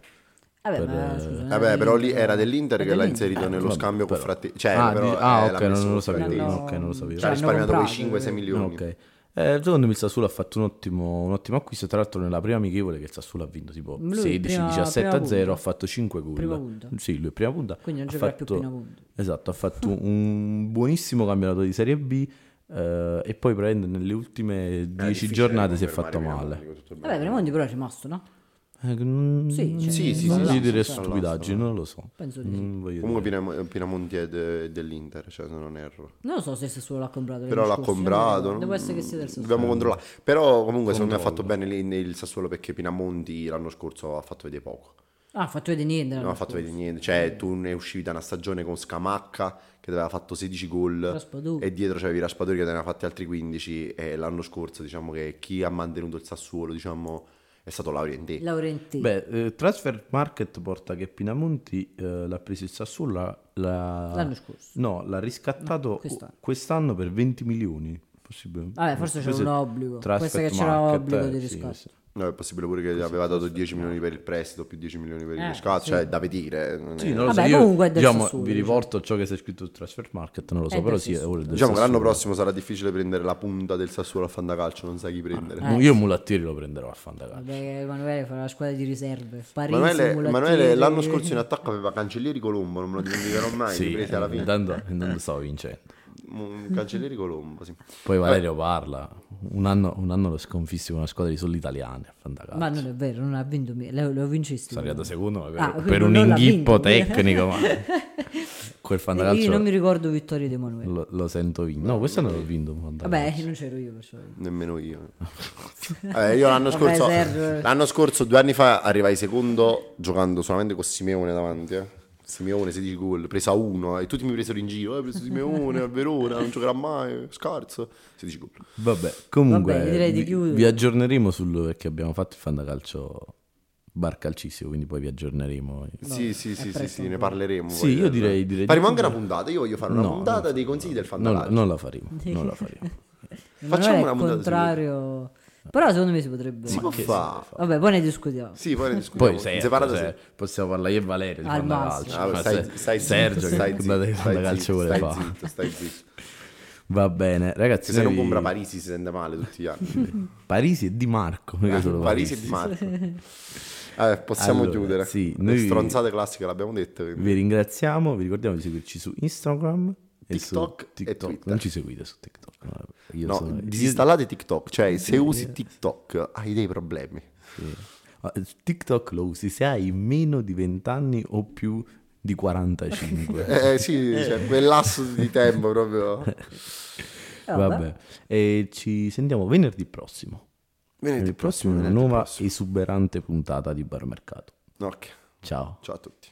[SPEAKER 3] Vabbè,
[SPEAKER 2] per,
[SPEAKER 3] ma
[SPEAKER 2] eh,
[SPEAKER 3] scusa,
[SPEAKER 1] Vabbè, però lì era dell'Inter che l'ha inserito nello
[SPEAKER 2] vabbè,
[SPEAKER 1] scambio con. Fratti. Cioè,
[SPEAKER 2] Ah,
[SPEAKER 1] però, eh,
[SPEAKER 2] ah,
[SPEAKER 1] l'ha
[SPEAKER 2] ok, non lo sapevo.
[SPEAKER 3] No,
[SPEAKER 2] ok, non lo sapevo.
[SPEAKER 1] Ci ha
[SPEAKER 3] Cioè,
[SPEAKER 1] risparmiato quei
[SPEAKER 3] comprato,
[SPEAKER 1] 5-6 milioni.
[SPEAKER 2] Ok. Eh, secondo me il Sassuolo ha fatto un ottimo, un ottimo acquisto. Tra l'altro, nella prima amichevole che il Sassuolo ha vinto tipo
[SPEAKER 3] Lui
[SPEAKER 2] 16,
[SPEAKER 3] prima-
[SPEAKER 2] 17
[SPEAKER 3] prima
[SPEAKER 2] a 0,
[SPEAKER 3] punta.
[SPEAKER 2] ha fatto 5 gol.
[SPEAKER 3] Prima punta.
[SPEAKER 2] Sì, lui prima punta.
[SPEAKER 3] Quindi non
[SPEAKER 2] Ha
[SPEAKER 3] giocherà più
[SPEAKER 2] fatto-
[SPEAKER 3] prima punta.
[SPEAKER 2] Esatto, ha fatto un buonissimo campionato di Serie B. eh, e poi prende nelle ultime 10
[SPEAKER 1] difficile
[SPEAKER 2] giornate si è fatto male.
[SPEAKER 3] Vabbè. Pinamonti però è rimasto, no?
[SPEAKER 2] Eh, mm,
[SPEAKER 3] Sì, cioè,
[SPEAKER 1] Sì, sì,
[SPEAKER 2] non
[SPEAKER 1] sì, sì,
[SPEAKER 2] dire
[SPEAKER 1] sì, sì,
[SPEAKER 2] stupidaggini, non lo so.
[SPEAKER 3] Penso di sì.
[SPEAKER 2] Non voglio
[SPEAKER 1] Comunque. Pinam- Pinamonti è de- dell'Inter, cioè se non erro.
[SPEAKER 3] Non lo so se il Sassuolo l'ha comprato.
[SPEAKER 1] Però l'ha comprato.
[SPEAKER 3] Devo essere che sia del Sassuolo.
[SPEAKER 1] Dobbiamo controllare. Però comunque secondo me ha fatto bene lì il Sassuolo perché Pinamonti l'anno scorso ha fatto vedere poco.
[SPEAKER 3] Ah, ha fatto vedere niente.
[SPEAKER 1] Non ha fatto vedere niente. Cioè tu ne uscivi da una stagione con Scamacca che aveva fatto 16 gol
[SPEAKER 3] Raspadori.
[SPEAKER 1] e dietro c'avevi Raspadori che ne aveva fatti altri 15 e l'anno scorso diciamo che chi ha mantenuto il Sassuolo diciamo è stato Laurenti.
[SPEAKER 3] Laurentini.
[SPEAKER 2] Beh, eh, Transfer Market porta che Pinamonti eh, l'ha preso il Sassuolo l'ha- l'ha-
[SPEAKER 3] L'anno scorso.
[SPEAKER 2] No, l'ha riscattato
[SPEAKER 3] No, quest'anno.
[SPEAKER 2] quest'anno per 20 milioni. Possibile.
[SPEAKER 3] Vabbè, forse c'era
[SPEAKER 2] Questo
[SPEAKER 3] un obbligo.
[SPEAKER 2] Transfer
[SPEAKER 3] Questa che c'era obbligo
[SPEAKER 2] eh,
[SPEAKER 3] di
[SPEAKER 2] sì,
[SPEAKER 3] riscatto.
[SPEAKER 2] questo.
[SPEAKER 1] No, è possibile pure che aveva dato 10 milioni per il prestito più 10 milioni per il
[SPEAKER 3] Eh,
[SPEAKER 1] riscatto,
[SPEAKER 3] sì.
[SPEAKER 1] cioè da vedere. non è-
[SPEAKER 2] Sì, non lo
[SPEAKER 3] Vabbè,
[SPEAKER 2] so, io,
[SPEAKER 3] comunque è
[SPEAKER 2] diciamo,
[SPEAKER 3] Sassuolo,
[SPEAKER 2] vi riporto ciò che c'è scritto sul Transfer Market, non lo so,
[SPEAKER 3] È
[SPEAKER 2] però
[SPEAKER 3] del
[SPEAKER 2] sì, è ora del
[SPEAKER 1] Diciamo che l'anno prossimo sarà difficile prendere la punta del Sassuolo a fantacalcio, non sai chi prendere.
[SPEAKER 3] Eh,
[SPEAKER 2] Io Mulattieri lo prenderò a Fantacalcio.
[SPEAKER 3] Vabbè, Emanuele farà la squadra di riserve. Parisi,
[SPEAKER 1] Emanuele. Emanuele l'anno scorso in attacco aveva Cancellieri Colombo, non me lo dimenticherò mai,
[SPEAKER 2] Sì,
[SPEAKER 1] alla fine.
[SPEAKER 2] intanto, intanto stavo vincendo.
[SPEAKER 1] Un Cancellieri Colombo, sì.
[SPEAKER 2] Poi Valerio parla, un anno, un anno lo sconfissi con una squadra di soli italiani.
[SPEAKER 3] Ma non è vero, non ha vinto. Lo, lo vincesti.
[SPEAKER 2] Sono arrivato secondo ma per,
[SPEAKER 3] Ah,
[SPEAKER 2] per un
[SPEAKER 3] non
[SPEAKER 2] inghippo
[SPEAKER 3] vinto.
[SPEAKER 2] tecnico, ma quel Fantacalcio
[SPEAKER 3] io non mi ricordo vittorie di Emanuele.
[SPEAKER 2] lo, lo sento vinto. No, quest'anno l'ho vinto.
[SPEAKER 3] Vabbè, non c'ero io perciò.
[SPEAKER 1] Nemmeno io. Vabbè, io l'anno
[SPEAKER 3] Vabbè,
[SPEAKER 1] scorso,
[SPEAKER 3] Sergio.
[SPEAKER 1] l'anno scorso, due anni fa, arrivai secondo giocando solamente con Simeone davanti. Eh. Simeone 16 gol, presa uno e tutti mi presero in giro. Hai preso Simeone a Verona, non giocherà mai, scarso. 16 gol.
[SPEAKER 2] Vabbè, comunque
[SPEAKER 3] Vabbè, direi di
[SPEAKER 2] vi, vi aggiorneremo sul perché abbiamo fatto il Fantacalcio bar calcissimo, quindi poi vi aggiorneremo.
[SPEAKER 1] sì, sì, sì, sì,
[SPEAKER 3] presto
[SPEAKER 1] sì, ne parleremo.
[SPEAKER 2] Sì,
[SPEAKER 1] poi
[SPEAKER 2] io
[SPEAKER 1] del-
[SPEAKER 2] direi- direi
[SPEAKER 1] Faremo
[SPEAKER 2] di
[SPEAKER 1] anche una puntata. Io voglio fare una
[SPEAKER 2] No,
[SPEAKER 1] puntata
[SPEAKER 2] non-
[SPEAKER 1] dei consigli del
[SPEAKER 2] Non,
[SPEAKER 1] fantacalcio.
[SPEAKER 2] non la faremo, non la faremo.
[SPEAKER 1] Facciamo una puntata
[SPEAKER 3] contrario. Però secondo me si potrebbe.
[SPEAKER 1] Si può
[SPEAKER 2] che
[SPEAKER 1] fare.
[SPEAKER 3] Vabbè, poi ne discutiamo.
[SPEAKER 1] Sì, poi ne discutiamo.
[SPEAKER 2] Poi Sergio,
[SPEAKER 1] Separato
[SPEAKER 2] se- possiamo parlare io e Valerio di
[SPEAKER 3] Al massimo.
[SPEAKER 1] Ah,
[SPEAKER 2] Ma
[SPEAKER 1] stai,
[SPEAKER 2] se-
[SPEAKER 1] stai
[SPEAKER 2] Sergio
[SPEAKER 1] zitto,
[SPEAKER 2] che
[SPEAKER 1] stai
[SPEAKER 2] di
[SPEAKER 1] zitto, stai zitto,
[SPEAKER 2] vuole
[SPEAKER 1] stai
[SPEAKER 2] fare.
[SPEAKER 1] zitto, stai zitto.
[SPEAKER 2] Va bene, ragazzi.
[SPEAKER 1] Che se non
[SPEAKER 2] noi-
[SPEAKER 1] compra Parisi si sente male tutti gli anni.
[SPEAKER 2] Parisi e Di Marco. mica solo
[SPEAKER 1] Parisi e Di Marco. Vabbè, possiamo
[SPEAKER 2] Allora,
[SPEAKER 1] chiudere.
[SPEAKER 2] sì,
[SPEAKER 1] Le
[SPEAKER 2] noi-
[SPEAKER 1] stronzate classiche l'abbiamo dette. quindi.
[SPEAKER 2] Vi ringraziamo, vi ricordiamo di seguirci su Instagram
[SPEAKER 1] TikTok
[SPEAKER 2] su
[SPEAKER 1] e
[SPEAKER 2] TikTok.
[SPEAKER 1] Twitter.
[SPEAKER 2] Non ci seguite su TikTok. no, Io
[SPEAKER 1] No,
[SPEAKER 2] sono-
[SPEAKER 1] disinstallate TikTok, cioè se usi TikTok hai dei problemi.
[SPEAKER 2] Sì. Ah, TikTok lo usi se hai meno di 20 anni o più di 45.
[SPEAKER 1] Eh sì, cioè, quel lasso di tempo proprio.
[SPEAKER 3] Eh, vabbè.
[SPEAKER 2] Vabbè, e ci sentiamo venerdì prossimo.
[SPEAKER 1] Venerdì
[SPEAKER 2] Venerdì prossimo, una
[SPEAKER 1] venerdì
[SPEAKER 2] nuova
[SPEAKER 1] prossimo.
[SPEAKER 2] esuberante puntata di Bar Mercato.
[SPEAKER 1] Ok,
[SPEAKER 2] Ciao.
[SPEAKER 1] ciao a tutti.